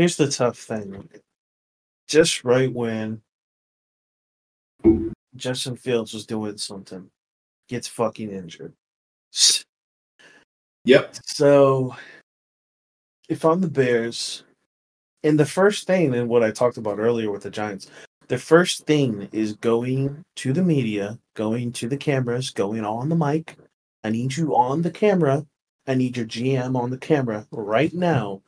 Here's the tough thing. Just right when Justin Fields was doing something, gets fucking injured.
Yep.
So, if I'm the Bears, and the first thing, and what I talked about earlier with the Giants, the first thing is going to the media, going to the cameras, going on the mic. I need you on the camera. I need your GM on the camera right now.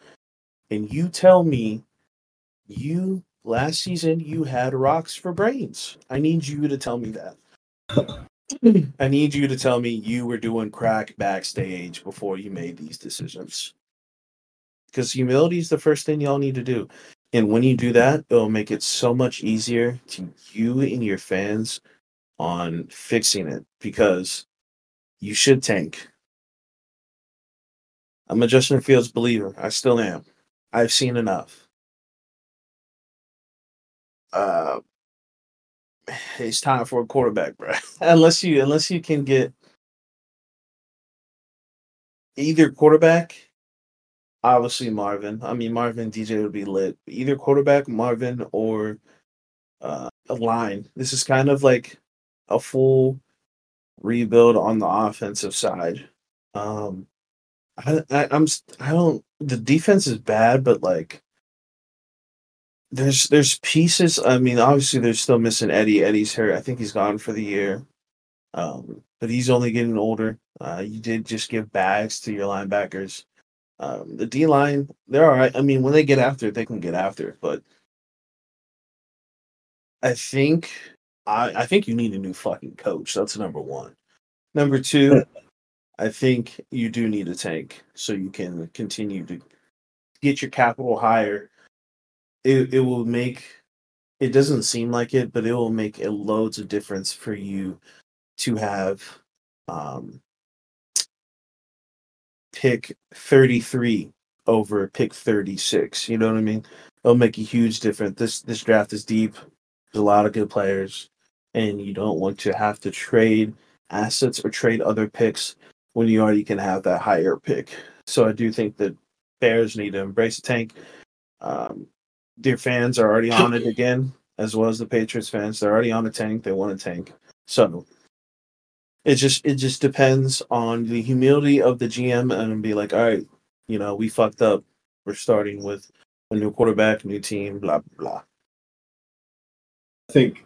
And you tell me you last season you had rocks for brains. I need you to tell me that. I need you to tell me you were doing crack backstage before you made these decisions. Because humility is the first thing y'all need to do. And when you do that, it'll make it so much easier to you and your fans on fixing it because you should tank. I'm a Justin Fields believer. I still am. I've seen enough. Uh, it's time for a quarterback, bro. unless you unless you can get either quarterback, obviously Marvin. I mean Marvin DJ would be lit. Either quarterback, Marvin, or uh, a line. This is kind of like a full rebuild on the offensive side. Um, I, I I'm I don't. The defense is bad, but like there's there's pieces. I mean, obviously they're still missing Eddie. Eddie's hurt. I think he's gone for the year. Um, but he's only getting older. Uh, you did just give bags to your linebackers. Um, the D line, they're all right. I mean, when they get after it, they can get after it. But I think I, I think you need a new fucking coach. That's number one. Number two, I think you do need a tank so you can continue to get your capital higher. It it will make it doesn't seem like it, but it will make a loads of difference for you to have um pick 33 over pick 36. You know what I mean? It'll make a huge difference. This this draft is deep. There's a lot of good players, and you don't want to have to trade assets or trade other picks when you already can have that higher pick. So I do think that Bears need to embrace the tank. Um, their fans are already on it again, as well as the Patriots fans. They're already on a tank. They want a tank. So it just it just depends on the humility of the GM and be like, all right, you know, we fucked up. We're starting with a new quarterback, new team, blah blah.
I think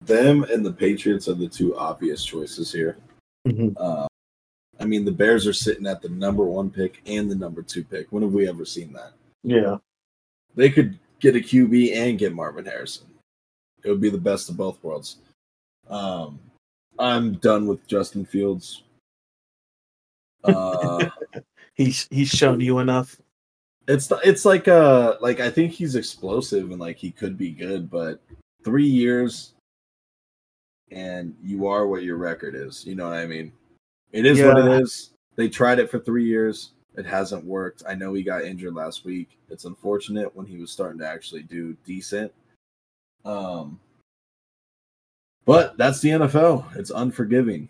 them and the Patriots are the two obvious choices here.
Mhm.
Uh, I mean, the Bears are sitting at the number one pick and the number two pick. When have we ever seen that?
Yeah,
They could get a QB and get Marvin Harrison. It would be the best of both worlds. Um, I'm done with Justin Fields. Uh,
he's he's shown you enough.
it's it's like uh like I think he's explosive and like he could be good, but three years and you are what your record is. You know what I mean? It is what it is. They tried it for three years. It hasn't worked. I know he got injured last week. It's unfortunate when he was starting to actually do decent. Um but that's the NFL. It's unforgiving.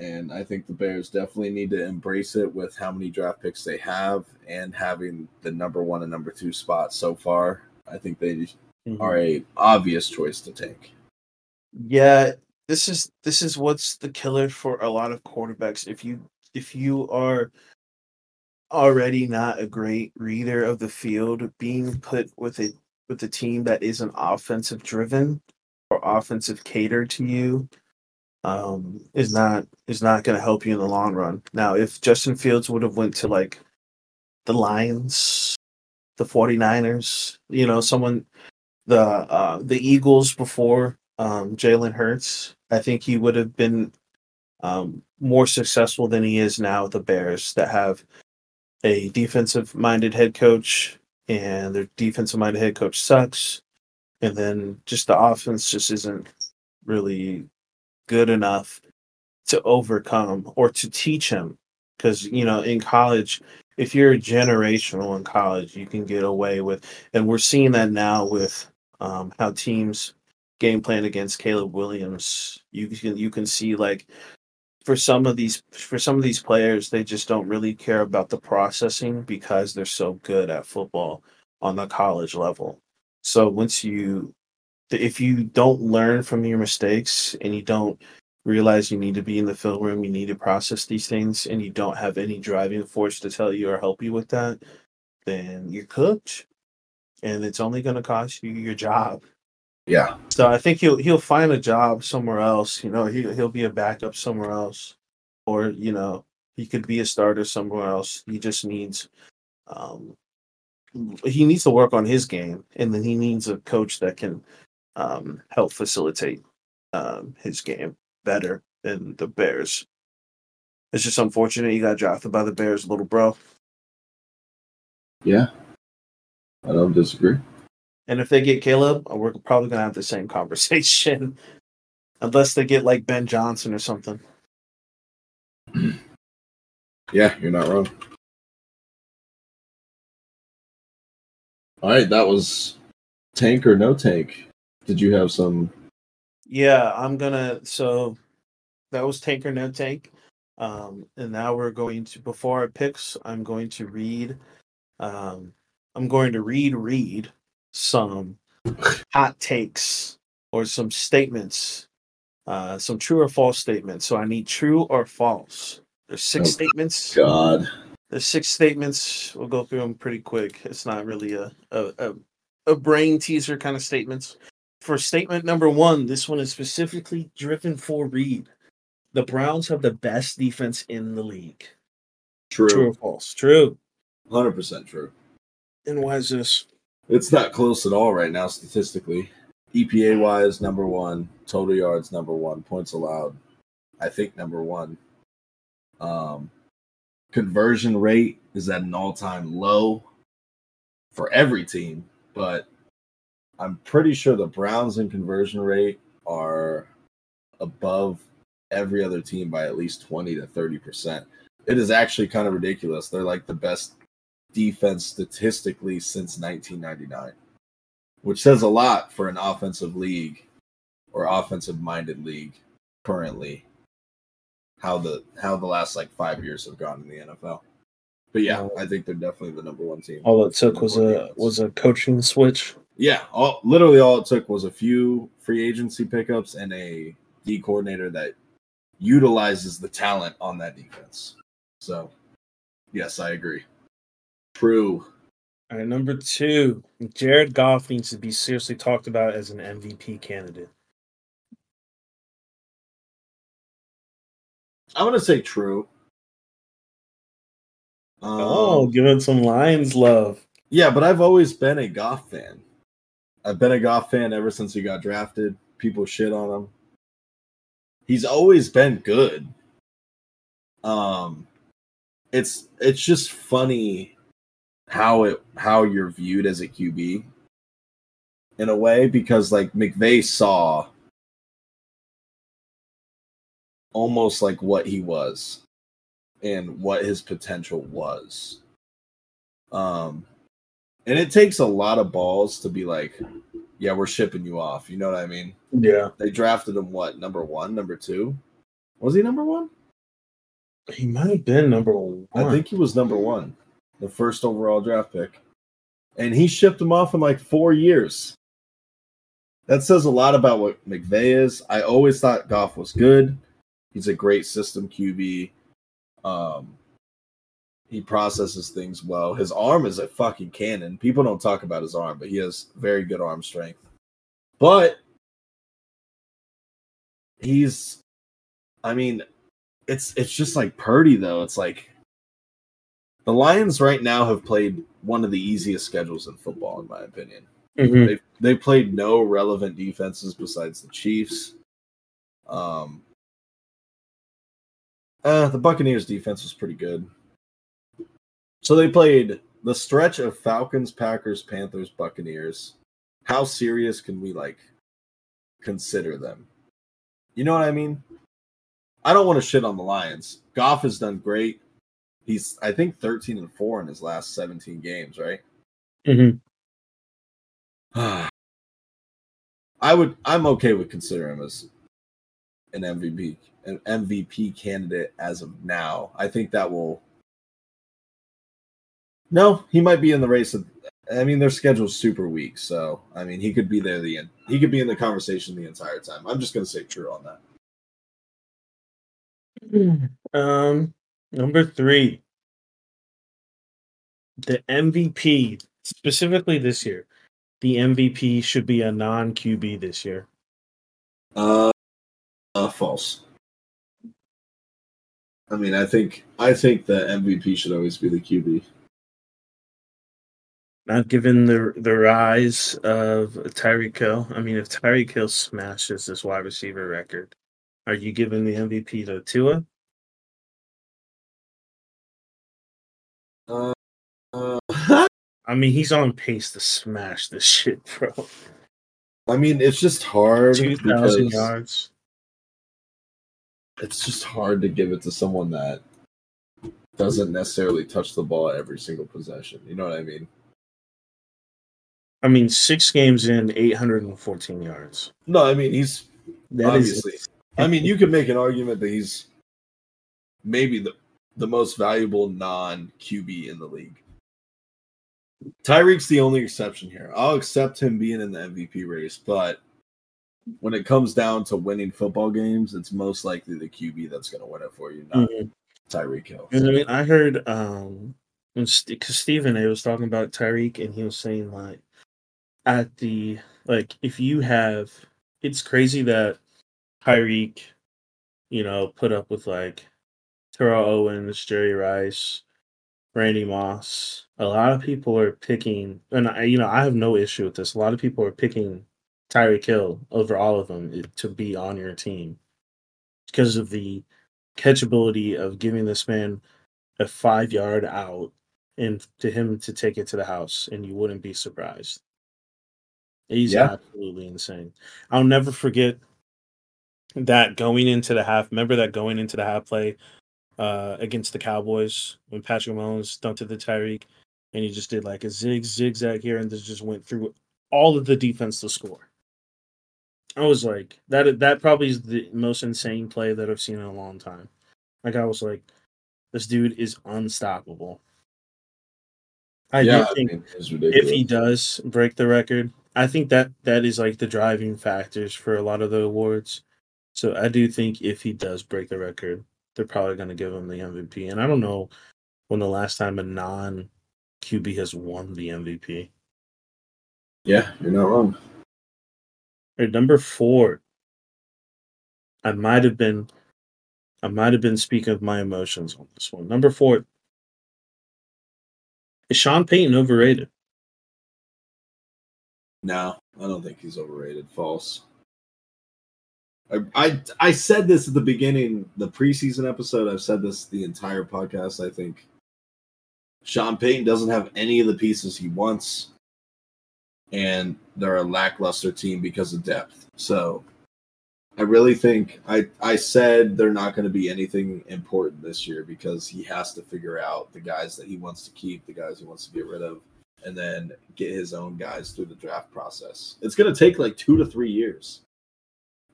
And I think the Bears definitely need to embrace it with how many draft picks they have and having the number one and number two spot so far. I think they
Mhm.
are a obvious choice to take.
Yeah, this is this is what's the killer for a lot of quarterbacks. If you if you are already not a great reader of the field, being put with a with a team that isn't offensive driven or offensive catered to you um is not is not going to help you in the long run. Now, if Justin Fields would have went to like the Lions, the 49ers, you know, someone the uh the Eagles before um Jalen Hurts, I think he would have been um more successful than he is now with the Bears that have a defensive minded head coach and their defensive minded head coach sucks. And then just the offense just isn't really good enough to overcome or to teach him. Because you know in college if you're generational in college you can get away with and we're seeing that now with um, how teams game plan against Caleb Williams you can you can see like for some of these for some of these players they just don't really care about the processing because they're so good at football on the college level so once you if you don't learn from your mistakes and you don't realize you need to be in the film room, you need to process these things, and you don't have any driving force to tell you or help you with that, then you're cooked. And it's only going to cost you your job.
Yeah.
So I think he'll he'll find a job somewhere else. You know, he he'll be a backup somewhere else, or you know, he could be a starter somewhere else. He just needs, um, he needs to work on his game, and then he needs a coach that can um, help facilitate um, his game better than the Bears. It's just unfortunate he got drafted by the Bears, little bro.
Yeah. I don't disagree.
And if they get Caleb, we're probably gonna have the same conversation, unless they get like Ben Johnson or something.
Yeah, you're not wrong. All right, that was tank or no tank. Did you have some?
Yeah, I'm gonna. So that was tank or no tank. Um, and now we're going to before our picks. I'm going to read. Um, I'm going to read read some hot takes or some statements, uh, some true or false statements. So I need true or false. There's six
Oh,
statements.
God.
There's six statements. We'll go through them pretty quick. It's not really a a, a, a brain teaser kind of statements. For statement number one, this one is specifically driven for Reed. The Browns have the best defense in the league.
True.
True or false? True.
Hundred percent true.
And why is this?
It's not close at all right now statistically. EPA wise, number one. Total yards, number one. Points allowed, I think number one. Um, conversion rate is at an all time low for every team, but I'm pretty sure the Browns in conversion rate are above every other team by at least 20 to 30 percent. It is actually kind of ridiculous. They're like the best defense statistically since 1999, which says a lot for an offensive league or offensive minded league currently. How the how the last like five years have gone in the NFL. But yeah, I think they're definitely the number one team.
All it took was a was a coaching switch.
Yeah, all literally all it took was a few free agency pickups and a D coordinator that utilizes the talent on that defense. So, yes, I agree. True.
All right, number two, Jared Goff needs to be seriously talked about as an MVP candidate.
I'm gonna say true.
Um, oh, giving some Lions love.
Yeah, but I've always been a Goff fan. I've been a Goff fan ever since he got drafted. People shit on him. He's always been good. Um, it's it's just funny how it how you're viewed as a QB in a way because like McVay saw almost like what he was and what his potential was. Um and it takes a lot of balls to be like, yeah, we're shipping you off. You know what I mean?
Yeah.
They drafted him what, number one, number two? Was he number one?
He might have been number one.
I think he was number one, the first overall draft pick. And he shipped him off in like four years. That says a lot about what McVay is. I always thought Goff was good. He's a great system QB. Um, he processes things well. His arm is a fucking cannon. People don't talk about his arm, but he has very good arm strength. But he's I mean, it's it's just like Purdy though. It's like the Lions right now have played one of the easiest schedules in football, in my opinion. Mm-hmm. They've they've played no relevant defenses besides the Chiefs. Um, uh, the Buccaneers defense was pretty good. So they played the stretch of Falcons, Packers, Panthers, Buccaneers. How serious can we like consider them? You know what I mean? I don't want to shit on the Lions. Goff has done great. He's I think 13 and 4 in his last 17 games, right?
Mm-hmm.
I would I'm okay with considering him as an MVP an MVP candidate as of now. I think that will No, he might be in the race of I mean their schedule's super weak, so I mean he could be there the end. He could be in the conversation the entire time. I'm just gonna say true on that.
Um, number three, the MVP specifically this year. The MVP should be a non QB this year.
Uh, uh, false. I mean, I think I think the MVP should always be the QB.
Not given the the rise of Tyreek Hill. I mean, if Tyreek Hill smashes this wide receiver record, are you giving the MVP to Tua?
Uh, uh,
I mean, he's on pace to smash this shit, bro.
I mean, it's just hard.
Two thousand yards.
It's just hard to give it to someone that doesn't necessarily touch the ball every single possession. You know what I mean?
I mean, six games in, eight hundred and fourteen yards.
No, I mean he's that obviously. Is, I mean, you could make an argument that he's maybe the the most valuable non QB in the league. Tyreek's the only exception here. I'll accept him being in the MVP race, but when it comes down to winning football games, it's most likely the QB that's going to win it for you, not mm-hmm. Tyreek Hill.
I mean, I heard um because Stephen A was talking about Tyreek, and he was saying like at the like if you have, it's crazy that Tyreek, you know, put up with like Terrell Owens, Jerry Rice, Randy Moss. A lot of people are picking, and I, you know, I have no issue with this. A lot of people are picking Tyreek Kill over all of them eh, to be on your team because of the catchability of giving this man a five yard out and to him to take it to the house, and you wouldn't be surprised. He's
Yeah.
absolutely insane. I'll never forget that going into the half. Remember that going into the half play uh, against the Cowboys when Patrick Mahomes stunted the Tyreek, and he just did like a zig zigzag here, and this just went through all of the defense to score. I was like, that that probably is the most insane play that I've seen in a long time. Like I was like, this dude is unstoppable. I
yeah,
do think
I mean,
if he does break the record, I think that that is like the driving factors for a lot of the awards. So I do think if he does break the record, they're probably going to give him the MVP. And I don't know when the last time a non QB has won the MVP.
yeah, you're not wrong.
Or number four, I might have been, I might have been speaking of my emotions on this one. Number four, is Sean Payton overrated?
No, I don't think he's overrated. False. I, I I said this at the beginning, the preseason episode. I've said this the entire podcast. I think Sean Payton doesn't have any of the pieces he wants, and they're a lackluster team because of depth. So I really think I I said they're not going to be anything important this year because he has to figure out the guys that he wants to keep, the guys he wants to get rid of, and then get his own guys through the draft process. It's going to take like two to three years.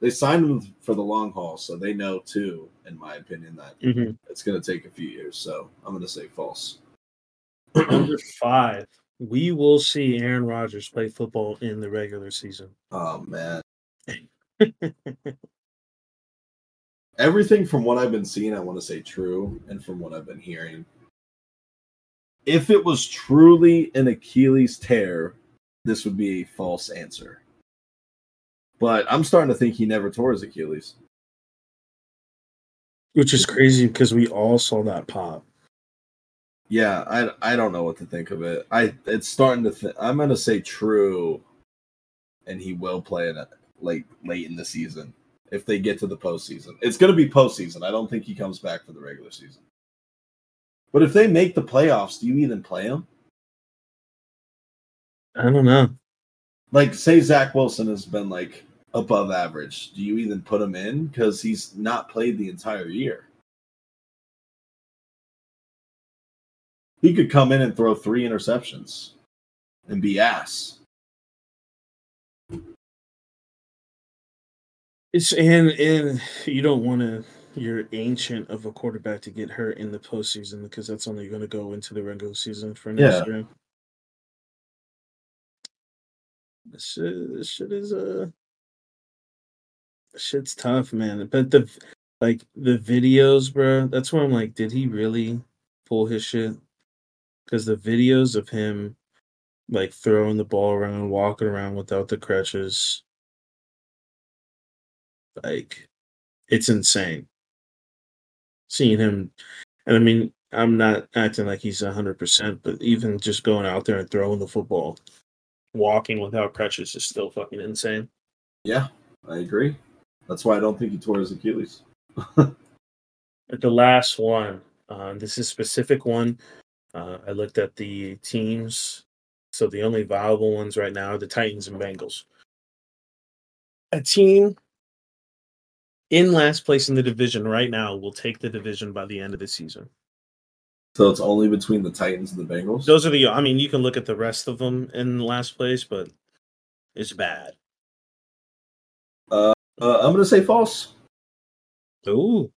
They signed him for the long haul, so they know too, in my opinion, that
Mm-hmm.
it's going to take a few years. So I'm going to say false.
Number five, we will see Aaron Rodgers play football in the regular season.
Oh man, everything from what I've been seeing, I want to say true, and from what I've been hearing, if it was truly an Achilles tear, this would be a false answer. But I'm starting to think he never tore his Achilles.
Which is crazy because we all saw that pop.
Yeah, I I don't know what to think of it. I it's starting to. Th- I'm gonna say true, and he will play in it late late in the season if they get to the postseason. It's gonna be postseason. I don't think he comes back for the regular season. But if they make the playoffs, do you even play him?
I don't know.
Like, say Zach Wilson has been like above average. Do you even put him in because he's not played the entire year? He could come in and throw three interceptions and be ass.
It's and and you don't want to. You're ancient of a quarterback to get hurt in the postseason because that's only going to go into the regular season for next
Yeah.
year. This shit, this shit is uh, this shit's tough, man. But the like the videos, bro. That's where I'm like, did he really pull his shit? Because the videos of him like throwing the ball around, walking around without the crutches, like it's insane. Seeing him, and I mean, I'm not acting like he's hundred percent, but even just going out there and throwing the football, walking without crutches is still fucking insane.
Yeah, I agree. That's why I don't think he tore his Achilles.
At the last one, uh, this is a specific one. Uh, I looked at the teams. So the only viable ones right now are the Titans and Bengals. A team in last place in the division right now will take the division by the end of the season.
So it's only between the Titans and the Bengals.
Those are the. I mean, you can look at the rest of them in last place, but it's bad.
Uh, I'm going to say false.
Ooh,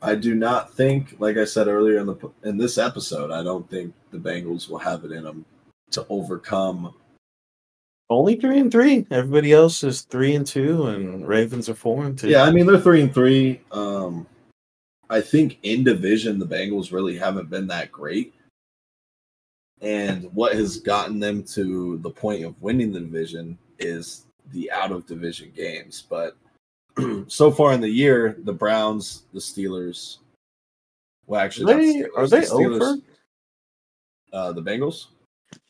I do not think, like I said earlier in the in this episode, I don't think the Bengals will have it in them to overcome.
only three and three. Everybody else is three and two, and Ravens are four and two.
Yeah, I mean they're three and three. Um, I think in division the Bengals really haven't been that great, and what has gotten them to the point of winning the division is the out of division games. But so far in the year, the Browns, the Steelers. Well, actually,
they,
Steelers,
are
the
they
Steelers-
over?
Uh, the Bengals.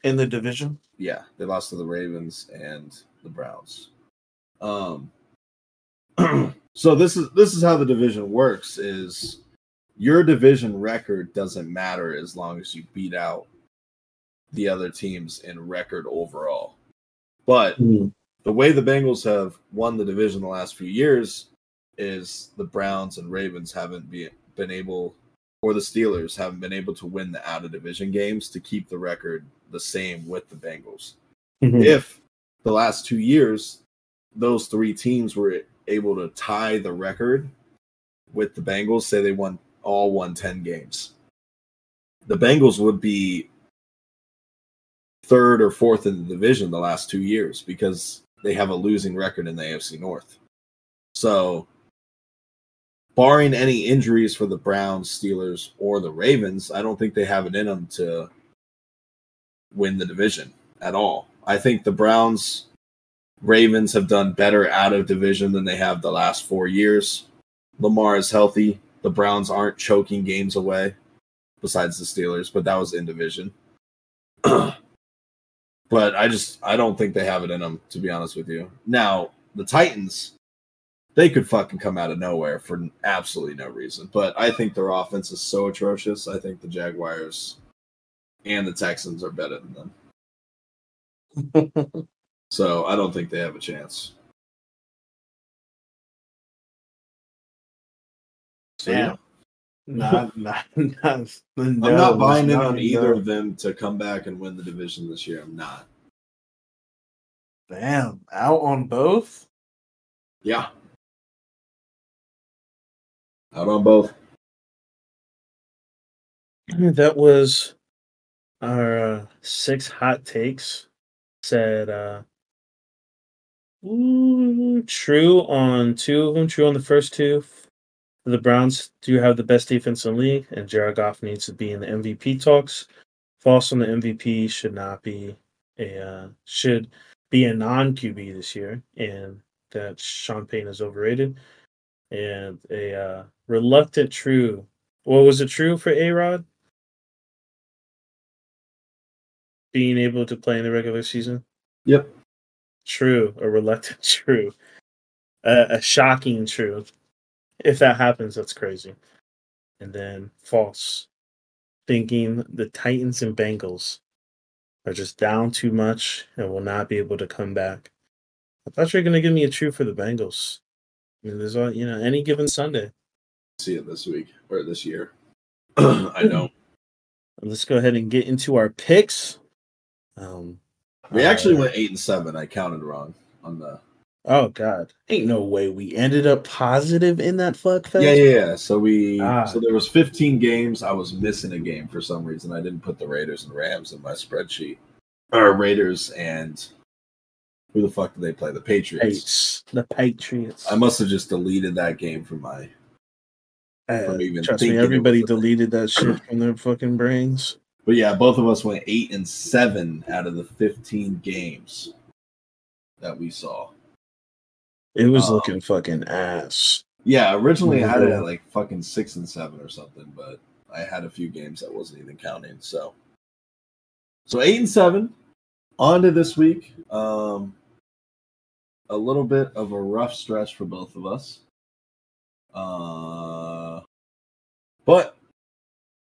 in the division.
Yeah, they lost to the Ravens and the Browns. Um, so this is this is how the division works: is your division record doesn't matter as long as you beat out the other teams in record overall. But the way the Bengals have won the division the last few years is the Browns and Ravens haven't be, been able, or the Steelers haven't been able to win the out of division games to keep the record the same with the Bengals.
Mhm.
If the last two years, those three teams were able to tie the record with the Bengals, say they won all won 10 games, the Bengals would be third or fourth in the division the last two years because they have a losing record in the AFC North. So, barring any injuries for the Browns, Steelers, or the Ravens, I don't think they have it in them to win the division at all. I think the Browns, Ravens have done better out of division than they have the last four years. Lamar is healthy. The Browns aren't choking games away, besides the Steelers, but that was in division. but I just I don't think they have it in them to be honest with you. Now the Titans, they could fucking come out of nowhere for absolutely no reason. But I think their offense is so atrocious. I think the Jaguars and the Texans are better than them. So I don't think they have a chance. So, yeah.
Not, not, not,
I'm
no,
not buying in on either of them to come back and win the division this year. I'm not.
Damn, out on both.
Yeah. Out on both.
That was our uh, six hot takes. Said uh, ooh, true on two of them. True on the first two. The Browns do have the best defense in the league, and Jared Goff needs to be in the MVP talks. False on the MVP should not be a uh, should be a non QB this year, and that Sean Payne is overrated. And a uh, reluctant true. What was it true for A Rod? being able to play in the regular season?
Yep.
True, a reluctant true, a, a shocking true. If that happens, that's crazy. And then false, thinking the Titans and Bengals are just down too much and will not be able to come back. I thought you were going to give me a true for the Bengals. I mean, there's all you know, any given Sunday.
See it this week or this year. I know.
Let's go ahead and get into our picks. Um,
We actually
uh,
went eight and seven. I counted wrong on the.
Oh God, ain't no way we ended up positive in that fuck fest.
Yeah, yeah, yeah. So we.
Ah.
So there was 15 games. I was missing a game for some reason. I didn't put the Raiders and Rams in my spreadsheet. Or Raiders and who the fuck did they play? The Patriots.
The Patriots.
I must have just deleted that game from my.
Uh,
from even
trust me, everybody deleted that shit from their fucking brains.
But yeah, both of us went eight and seven out of the 15 games that we saw.
It was
Oh.
looking fucking ass.
Yeah, originally I had it at like fucking six and seven or something, but I had a few games that wasn't even counting. So, so eight and seven. On to this week. Um, a little bit of a rough stretch for both of us. Uh, but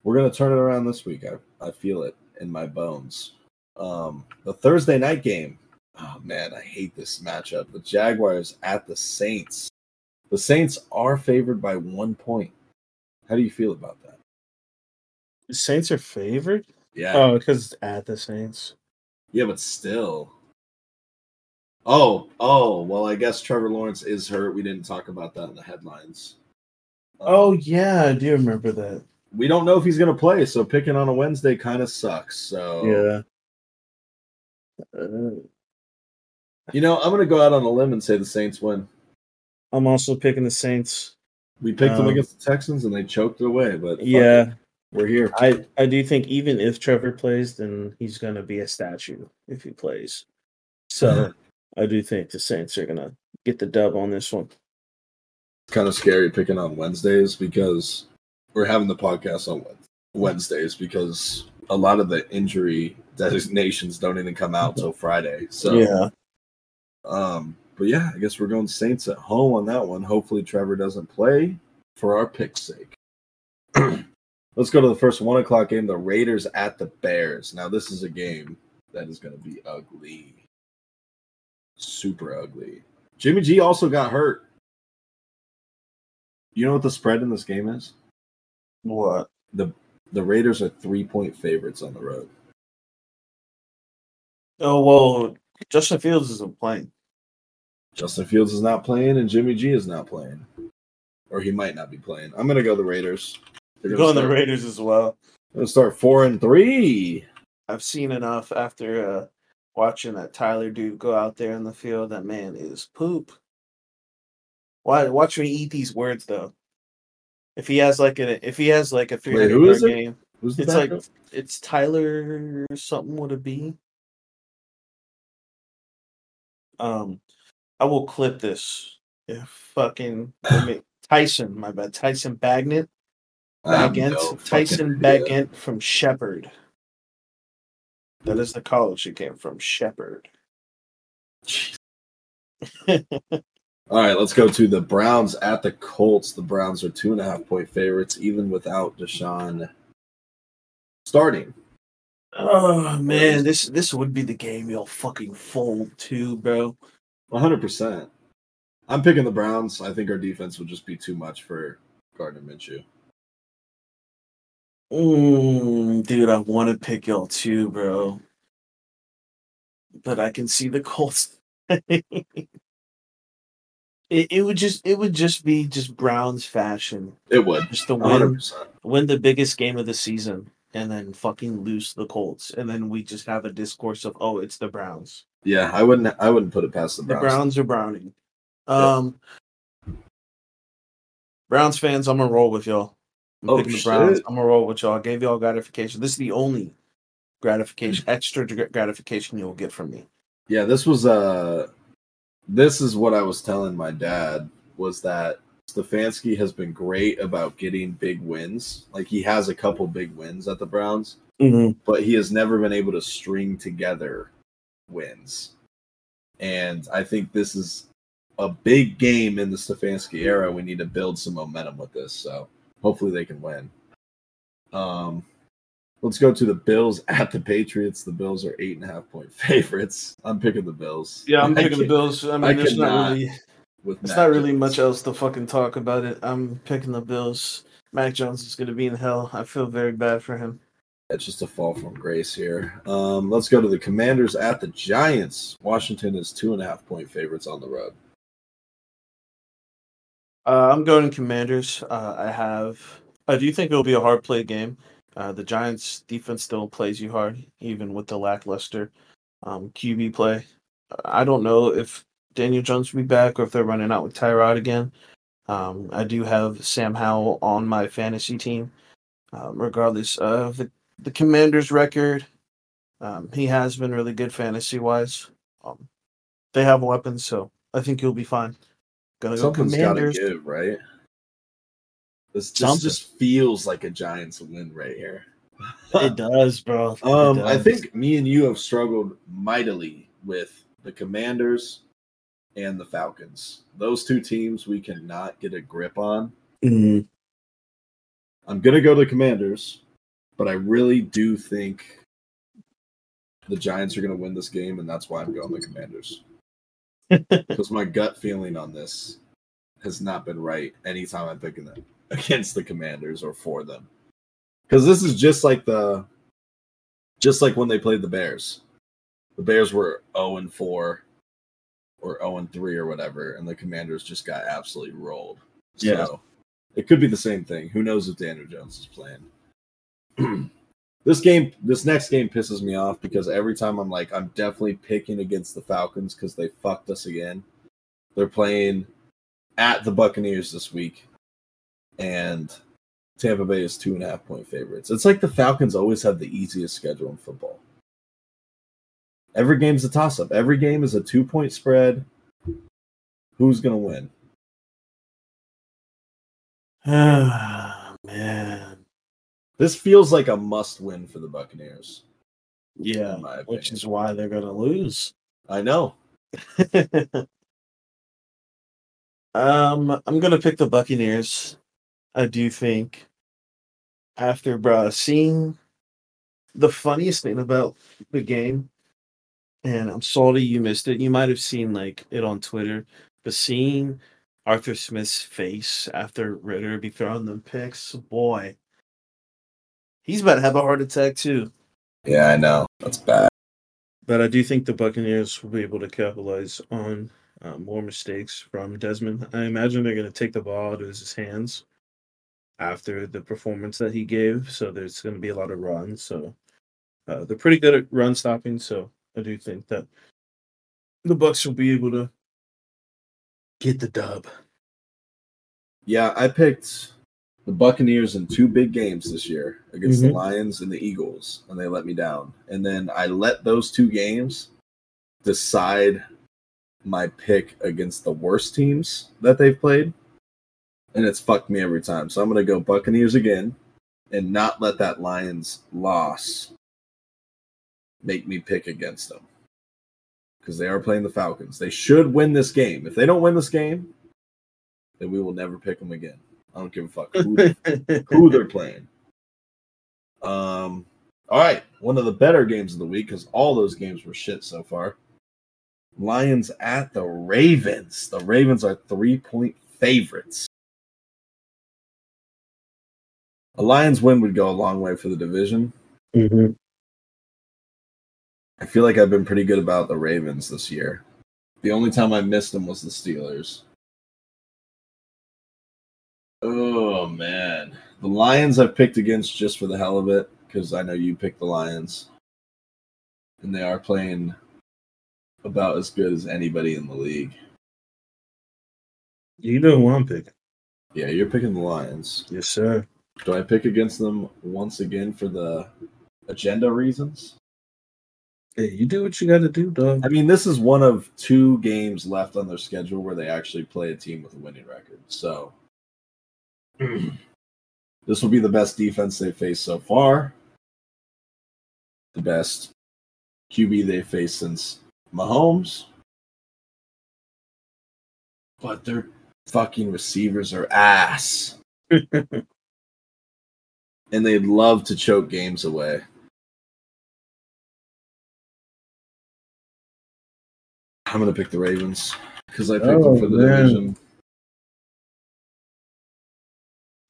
we're gonna turn it around this week. I I feel it in my bones. Um, the Thursday night game. Oh man, I hate this matchup. The Jaguars at the Saints. The Saints are favored by one point. How do you feel about that?
The Saints are favored.
Yeah,
Oh, because it's at the Saints.
yeah, but still. Oh, oh, well, I guess Trevor Lawrence is hurt. We didn't talk about that in the headlines. Um,
Oh yeah, I do remember that.
we don't know if he's going to play, so picking on a Wednesday kind of sucks. So,
Yeah. Uh,
you know, I'm going to go out on a limb and say the Saints win.
I'm also picking the Saints.
We picked them
Um,
against the Texans and they choked it away, but
Yeah,
we're here.
I I do think even if Trevor plays, then he's gonna be a statue if he plays. So I do think the Saints are gonna get the dub on this one.
It's kind of scary picking on Wednesdays because we're having the podcast on Wednesdays because a lot of the injury designations don't even come out till Friday. So
yeah.
Um, but yeah, I guess we're going Saints at home on that one. Hopefully, Trevor doesn't play for our pick's sake. Let's go to the first one o'clock game. The Raiders at the Bears. Now, this is a game that is going to be ugly, super ugly. Jimmy G also got hurt. You know what the spread in this game is?
What?
The the Raiders are three point favorites on the road.
Oh well, Justin Fields isn't playing.
Justin Fields is not playing, and Jimmy G is not playing, or he might not be playing. I'm gonna go the Raiders.
They're going start, the Raiders as well.
I'm gonna start four and three.
I've seen enough after uh, watching that Tyler dude go out there in the field. That man is poop. Why? Watch me eat these words though. If he has like a, if he has like a 300 Wait, game, Who's it's like it's Tyler something would it be? Um, I will clip this. If fucking Tyson, my bad, Tyson Bagent, against no Tyson Bagent from Shepherd. That is the college he came from, Shepherd.
All right, let's go to the Browns at the Colts. The Browns are two and a half point favorites, even without Deshaun starting.
Oh man, this this would be the game you'll fucking fold too, bro.
One hundred percent. I'm picking the Browns. I think our defense would just be too much for Gardner Minshew.
Mm, dude, I want to pick y'all too, bro. But I can see the Colts. It, it would just it would just be just Browns fashion.
It would
just the win 100%. win the biggest game of the season and then fucking lose the Colts and then we just have a discourse of oh it's the Browns.
Yeah, I wouldn't I wouldn't put it past the
Browns. The Browns are browning. Um Browns fans, I'm gonna roll with y'all. I'm oh, the Browns. I'm gonna roll with y'all. I gave y'all gratification. This is the only gratification, extra gratification you'll get from me.
Yeah, this was uh this is what I was telling my dad was that Stefanski has been great about getting big wins. Like he has a couple big wins at the Browns,
mm-hmm.
but he has never been able to string together wins. And I think this is a big game in the Stefanski era. We need to build some momentum with this. So hopefully they can win. Um, Let's go to the Bills at the Patriots. The Bills are eight and a half point favorites. I'm picking the Bills.
Yeah, I'm picking the Bills. I mean, I there's not really, with it's not really much else to fucking talk about it. I'm picking the Bills. Mac Jones is going to be in hell. I feel very bad for him.
It's just a fall from grace here. Um, let's go to the Commanders at the Giants. Washington is two and a half point favorites on the road.
Uh, I'm going Commanders. Uh, I have. I do think it'll be a hard play game. Uh, the Giants' defense still plays you hard, even with the lackluster um, QB play. I don't know if Daniel Jones will be back or if they're running out with Tyrod again. Um, I do have Sam Howell on my fantasy team, um, regardless of the, the Commanders' record. Um, he has been really good fantasy wise. Um, they have weapons, so I think he'll be fine.
Gonna Something's go Commanders. Gotta give, right? This just, just feels like a Giants win right here.
it does, bro.
Um,
does.
I think me and you have struggled mightily with the Commanders and the Falcons. Those two teams we cannot get a grip on.
Mm-hmm.
I'm gonna go to the Commanders, but I really do think the Giants are gonna win this game, and that's why I'm going the Commanders. because my gut feeling on this has not been right anytime I'm picking them against the Commanders or for them. Because this is just like the just like when they played the Bears. The Bears were 0 and 4 or 0 and 3 or whatever, and the Commanders just got absolutely rolled.
Yeah.
So it could be the same thing. Who knows if Daniel Jones is playing? this game, this next game pisses me off because every time I'm like, I'm definitely picking against the Falcons because they fucked us again. They're playing at the Buccaneers this week and Tampa Bay is two and a half point favorites. It's like the Falcons always have the easiest schedule in football. Every game's a toss up. Every game is a two point spread. Who's going to win?
Ah, man.
This feels like a must win for the Buccaneers.
Yeah, which is why they're gonna lose.
I know.
um, I'm gonna pick the Buccaneers. I do think after bruh seeing the funniest thing about the game, and I'm sorry you missed it. You might have seen like it on Twitter, but seeing Arthur Smith's face after Ridder be throwing them picks, boy, he's about to have a heart attack too.
Yeah, I know. That's bad.
But I do think the Buccaneers will be able to capitalize on uh, more mistakes from Desmond. I imagine they're going to take the ball out of his hands after the performance that he gave. So there's going to be a lot of runs. So uh, they're pretty good at run stopping. So I do think that the Bucks will be able to get the dub.
Yeah, I picked the Buccaneers in two big games this year against the
Mhm.
Lions and the Eagles, and they let me down. And then I let those two games decide my pick against the worst teams that they've played. And it's fucked me every time. So I'm going to go Buccaneers again and not let that Lions loss make me pick against them. Because they are playing the Falcons. They should win this game. If they don't win this game, then we will never pick them again. I don't give a fuck who, who they're playing. Um, all right, one of the better games of the week because all those games were shit so far. Lions at the Ravens. The Ravens are three point favorites. A Lions win would go a long way for the division.
hmm
I feel like I've been pretty good about the Ravens this year. The only time I missed them was the Steelers. Oh man, the Lions I've picked against just for the hell of it because I know you picked the Lions, and they are playing about as good as anybody in the league.
You know who I'm picking.
Yeah, you're picking the Lions.
Yes, sir.
Do I pick against them once again for the agenda reasons?
Hey, you do what you got to do, dog.
I mean, this is one of two games left on their schedule where they actually play a team with a winning record. So this will be the best defense they've faced so far. The best QB they've faced since Mahomes. But their fucking receivers are ass. and they'd love to choke games away. I'm gonna pick the Ravens because I picked
Oh,
them for the
man.
division.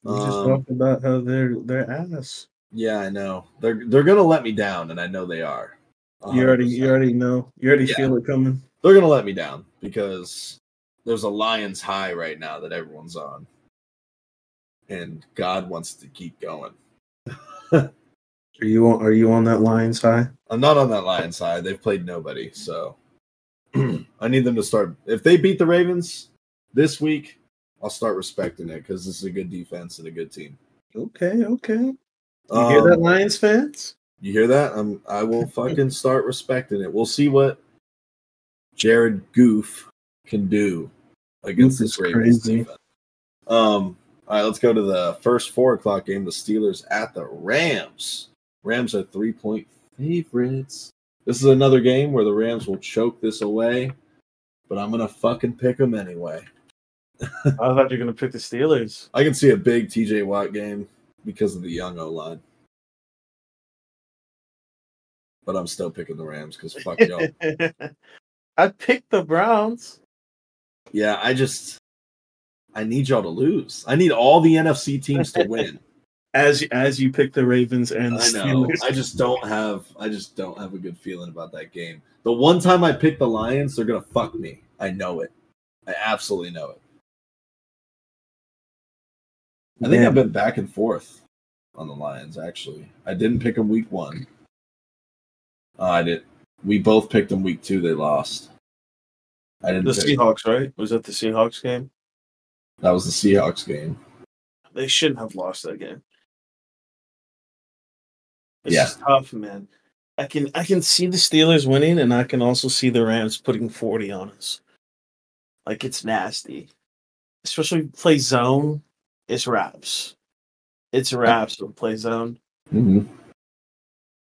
We just
Um,
talked about how they're they're ass.
Yeah, I know. They're they're gonna let me down, and I know they are.
You already you already know. You already
Yeah.
feel it coming.
They're gonna let me down because there's a Lions high right now that everyone's on, and God wants to keep going.
Are you on are you on that Lions high?
I'm not on that Lions side. They've played nobody, so I need them to start. If they beat the Ravens this week, I'll start respecting it because this is a good defense and a good team.
Okay, okay. You hear that,
Um,
Lions fans?
You hear that? I'm, I will fucking start respecting it. We'll see what Jared Goof can do against this Ravens
crazy.
defense. Um, all right, let's go to the first four o'clock game. The Steelers at the Rams. Rams are three point favorites. This is another game where the Rams will choke this away, but I'm gonna fucking pick them anyway.
I thought you were gonna pick the Steelers.
I can see a big TJ Watt game because of the young O line. But I'm still picking the Rams because fuck y'all.
I picked the Browns.
Yeah, I just I need y'all to lose. I need all the NFC teams to win.
As as you pick the Ravens and the
I know.
Steelers.
I just don't have I just don't have a good feeling about that game. The one time I pick the Lions, they're gonna fuck me. I know it. I absolutely know it. I think
Man.
I've been back and forth on the Lions. Actually, I didn't pick them week one. Uh, I did. We both picked them week two. They lost. I didn't.
the
pick-
Seahawks, right? Was that the Seahawks game?
That was the Seahawks game.
They shouldn't have lost that game. It's
Yeah.
just tough, man. I can I can see the Steelers winning, and I can also see the Rams putting forty on us. Like it's nasty, especially play zone. It's wraps. It's wraps with play zone.
Mhm.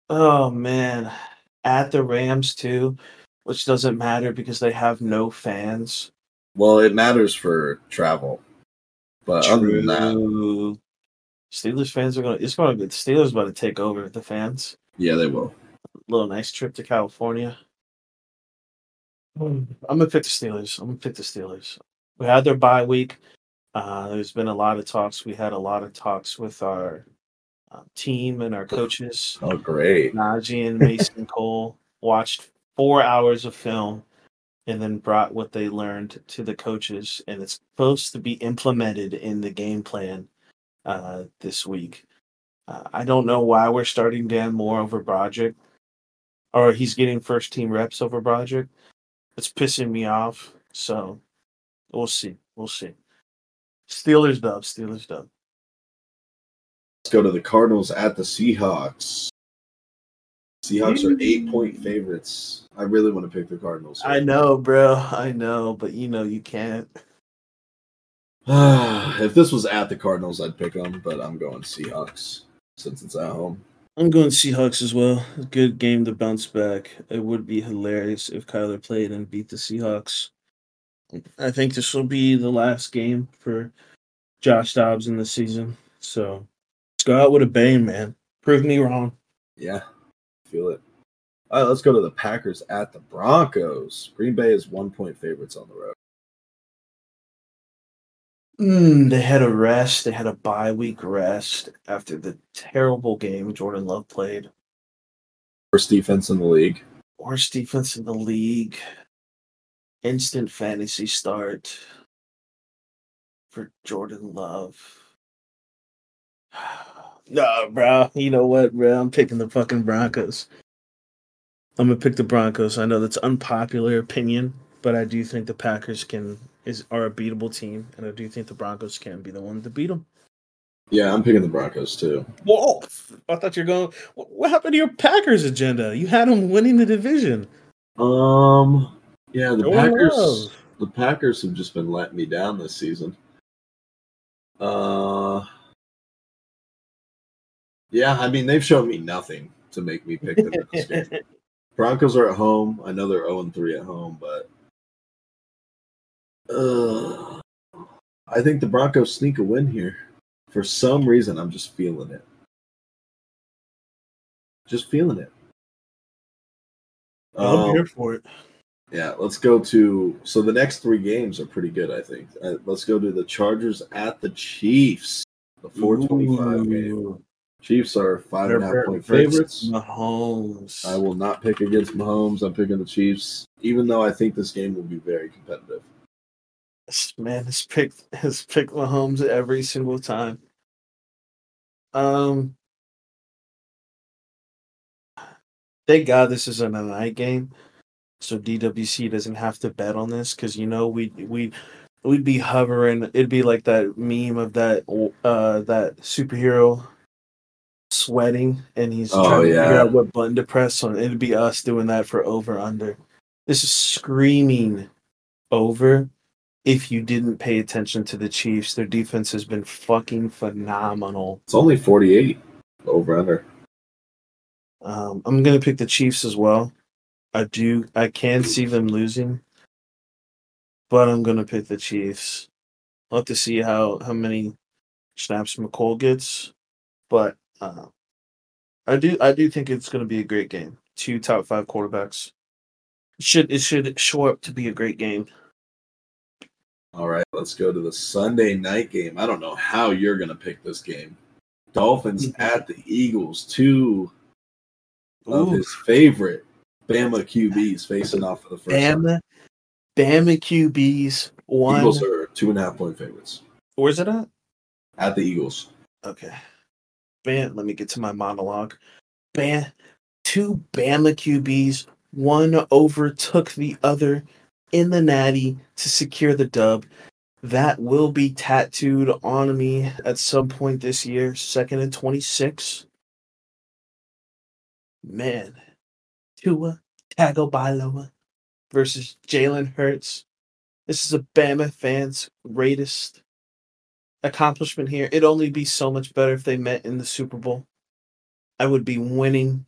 Oh man, at the Rams too, which doesn't matter because they have no fans.
Well, it matters for travel, but other than that,
True. Steelers fans are gonna. It's gonna be the Steelers about to take over the fans.
yeah, they will.
A little nice trip to California. I'm gonna pick the Steelers. I'm gonna pick the Steelers. We had their bye week. Uh, there's been a lot of talks. We had a lot of talks with our uh, team and our coaches.
Oh, great.
Najee and Mason Cole watched four hours of film and then brought what they learned to the coaches, and it's supposed to be implemented in the game plan uh, this week. Uh, I don't know why we're starting Dan Moore over Broderick, or he's getting first team reps over Broderick. It's pissing me off. So we'll see. We'll see. Steelers dub. Steelers dub.
Let's go to the Cardinals at the Seahawks. Seahawks are eight point favorites. I really want to pick the Cardinals.
I know, bro. I know, but you know you can't.
if this was at the Cardinals, I'd pick them, but I'm going Seahawks since it's at home.
I'm going Seahawks as well. Good game to bounce back. It would be hilarious if Kyler played and beat the Seahawks. I think this will be the last game for Josh Dobbs in the season. So let's go out with a bang, man. Prove me wrong.
Yeah, feel it. All right, let's go to the Packers at the Broncos. Green Bay is one point favorites on the road.
Mm, they had a rest. They had a bye week rest after the terrible game Jordan Love played.
Worst defense in the league.
Worst defense in the league. Instant fantasy start for Jordan Love. No, bro. You know what, bro? I'm picking the fucking Broncos. I'm gonna pick the Broncos. I know that's unpopular opinion, but I do think the Packers can is are a beatable team, and I do think the Broncos can be the one to beat them.
Yeah, I'm picking the Broncos too.
Whoa! I thought you're going. What happened to your Packers agenda? You had them winning the division.
Um, yeah, the
one
Packers.
knows.
The Packers have just been letting me down this season. Uh, yeah, I mean they've shown me nothing to make me pick them in this. Broncos are at home. I know they're 0 and 3 at home, but uh, I think the Broncos sneak a win here. For some reason, I'm just feeling it. Just feeling it.
I'm
Um,
here for it.
yeah, let's go to. So the next three games are pretty good, I think. Uh, let's go to the Chargers at the Chiefs. The 425 game. Chiefs are five and a half point favorites.
Mahomes.
I will not pick against Mahomes. I'm picking the Chiefs, even though I think this game will be very competitive.
This man has picked has picked Mahomes every single time. Um, thank God this isn't a night game, so DWC doesn't have to bet on this because you know we we we'd be hovering. It'd be like that meme of that uh that superhero sweating and he's
Oh,
trying to figure
yeah.
out what button to press on. It'd be us doing that for over under. This is screaming over if you didn't pay attention to the Chiefs. Their defense has been fucking phenomenal.
It's only 48 over under.
Um, I'm gonna pick the Chiefs as well. I do. I can see them losing, but I'm gonna pick the Chiefs. I'll have to see how how many snaps Mecole gets, but uh, I do. I do think it's gonna be a great game. Two top five quarterbacks. It should it should show up to be a great game.
All right, let's go to the Sunday night game. I don't know how you're going to pick this game. Dolphins at the Eagles, two of
Ooh.
his favorite Bama QBs facing off for the first time.
Bama, Bama QBs one.
Eagles are two and a half point favorites
Where's it at?
at the Eagles.
Okay. Bam, let me get to my monologue. Bam, two Bama QBs, one overtook the other in the natty to secure the dub. That will be tattooed on me at some point this year, second and 26. Man, Tua Tagovailoa versus Jalen Hurts. This is a Bama fan's greatest accomplishment here. It'd only be so much better if they met in the Super Bowl. I would be winning.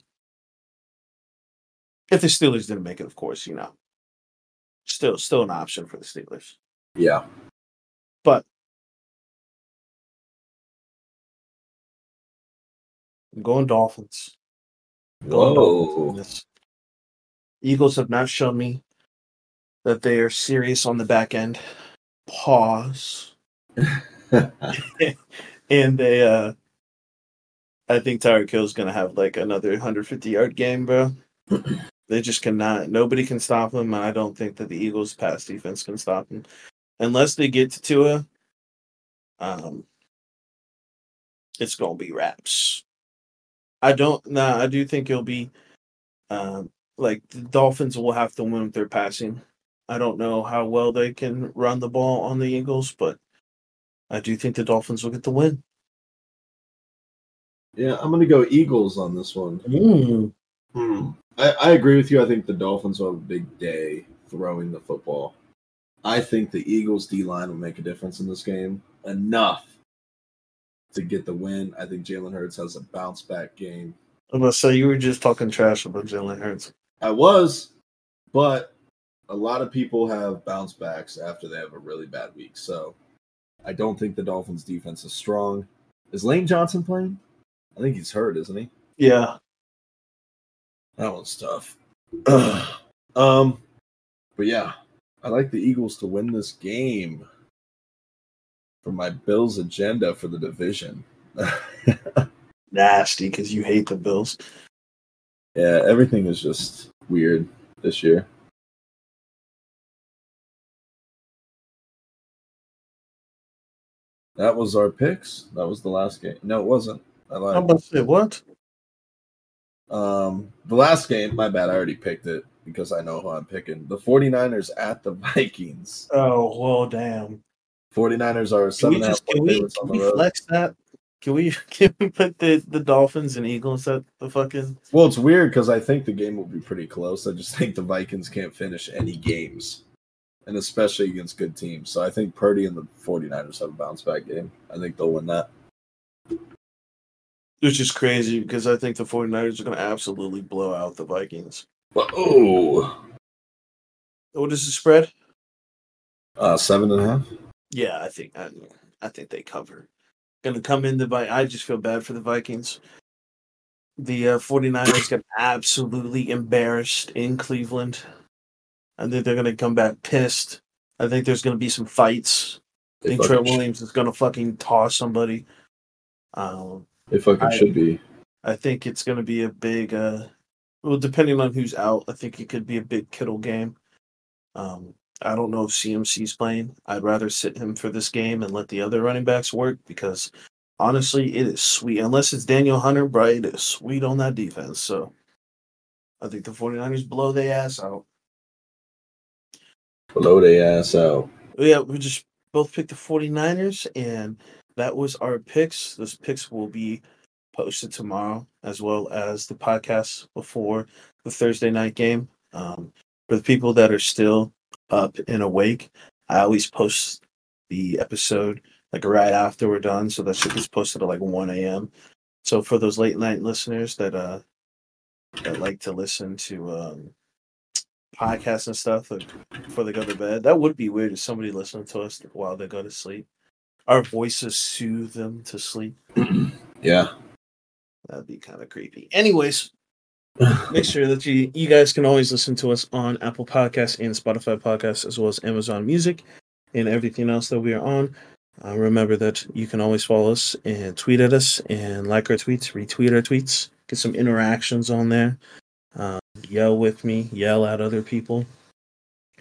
If the Steelers didn't make it, of course, you know. Still still an option for the Steelers.
Yeah.
But I'm going Dolphins. Going Dolphins in
Whoa.
this. Eagles have not shown me that they are serious on the back end. Pause. and they uh I think Tyreek Hill's gonna have like another 150 yard game, bro. they just cannot nobody can stop them, and I don't think that the Eagles pass defense can stop them, Unless they get to Tua, um it's gonna be wraps. I don't nah, I do think it'll be um like the Dolphins will have to win with their passing. I don't know how well they can run the ball on the Eagles, but I do think the Dolphins will get the win.
Yeah, I'm gonna go Eagles on this one.
Mm.
Hmm. I, I agree with you. I think the Dolphins will have a big day throwing the football. I think the Eagles D line will make a difference in this game enough to get the win. I think Jalen Hurts has a bounce back game.
I'm gonna say you were just talking trash about Jalen Hurts.
I was, but a lot of people have bounce backs after they have a really bad week. So I don't think the Dolphins defense is strong. Is Lane Johnson playing? I think he's hurt, isn't he?
Yeah,
That one's tough. um, but yeah, I like the Eagles to win this game for my Bills agenda for the division.
nasty because you hate the Bills.
yeah, everything is just weird this year. That was our picks. That was the last game. No, it wasn't. I lied.
I'm about to say what?
Um, the last game, my bad. I already picked it because I know who I'm picking. The 49ers at the Vikings.
Oh well, damn.
49ers are
Can
seven
we
a half
just can we, can
on
we
road.
flex that? Can we can we put the the Dolphins and Eagles at the fucking?
Well, it's weird because I think the game will be pretty close. I just think the Vikings can't finish any games, and especially against good teams. So I think Purdy and the 49ers have a bounce back game. I think they'll win that.
Which is crazy because I think the 49ers are going to absolutely blow out the Vikings.
Oh,
What is the spread?
uh, seven and a half.
Yeah, I think I, I think they cover. Going to come in the Vi- I just feel bad for the Vikings. The uh, 49ers got absolutely embarrassed in Cleveland. I think they're going to come back pissed. I think there's going to be some fights. I
They
think Trent
fucking,
Williams is going to fucking toss somebody. Um,
they fucking
I-
should be.
I think it's going to be a big. Uh, well, depending on who's out, I think it could be a big Kittle game. Um, I don't know if CMC's playing. I'd rather sit him for this game and let the other running backs work because honestly, it is sweet. Unless it's Danielle Hunter, bro, it is sweet on that defense. So I think the 49ers blow their ass out.
Blow their ass out.
Yeah, we just both picked the 49ers, and that was our picks. Those picks will be posted tomorrow, as well as the podcast before the Thursday night game. Um, for the people that are still up and awake, I always post the episode like right after we're done, so that shit gets posted at like 1 a.m. So for those late night listeners that uh that like to listen to um podcasts and stuff before they go to bed, that would be weird if somebody listened to us while they go to sleep. Our voices soothe them to sleep.
Yeah.
That'd be kind of creepy. Anyways, make sure that you you guys can always listen to us on Apple Podcasts and Spotify Podcasts, as well as Amazon Music and everything else that we are on. Uh, remember that you can always follow us and tweet at us and like our tweets, retweet our tweets, get some interactions on there. Um, yell with me, yell at other people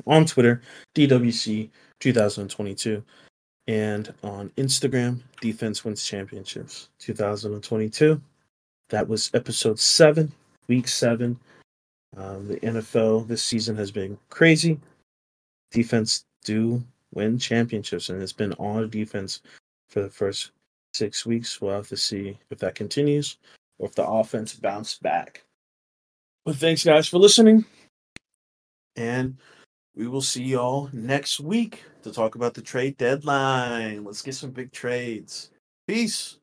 on Twitter, DWC 2022, and on Instagram, Defense Wins Championships 2022. That was episode seven, week seven. Um, the NFL this season has been crazy. Defense do win championships, and it's been all defense for the first six weeks. We'll have to see if that continues or if the offense bounced back. But thanks, guys, for listening. And we will see y'all next week to talk about the trade deadline. Let's get some big trades. Peace.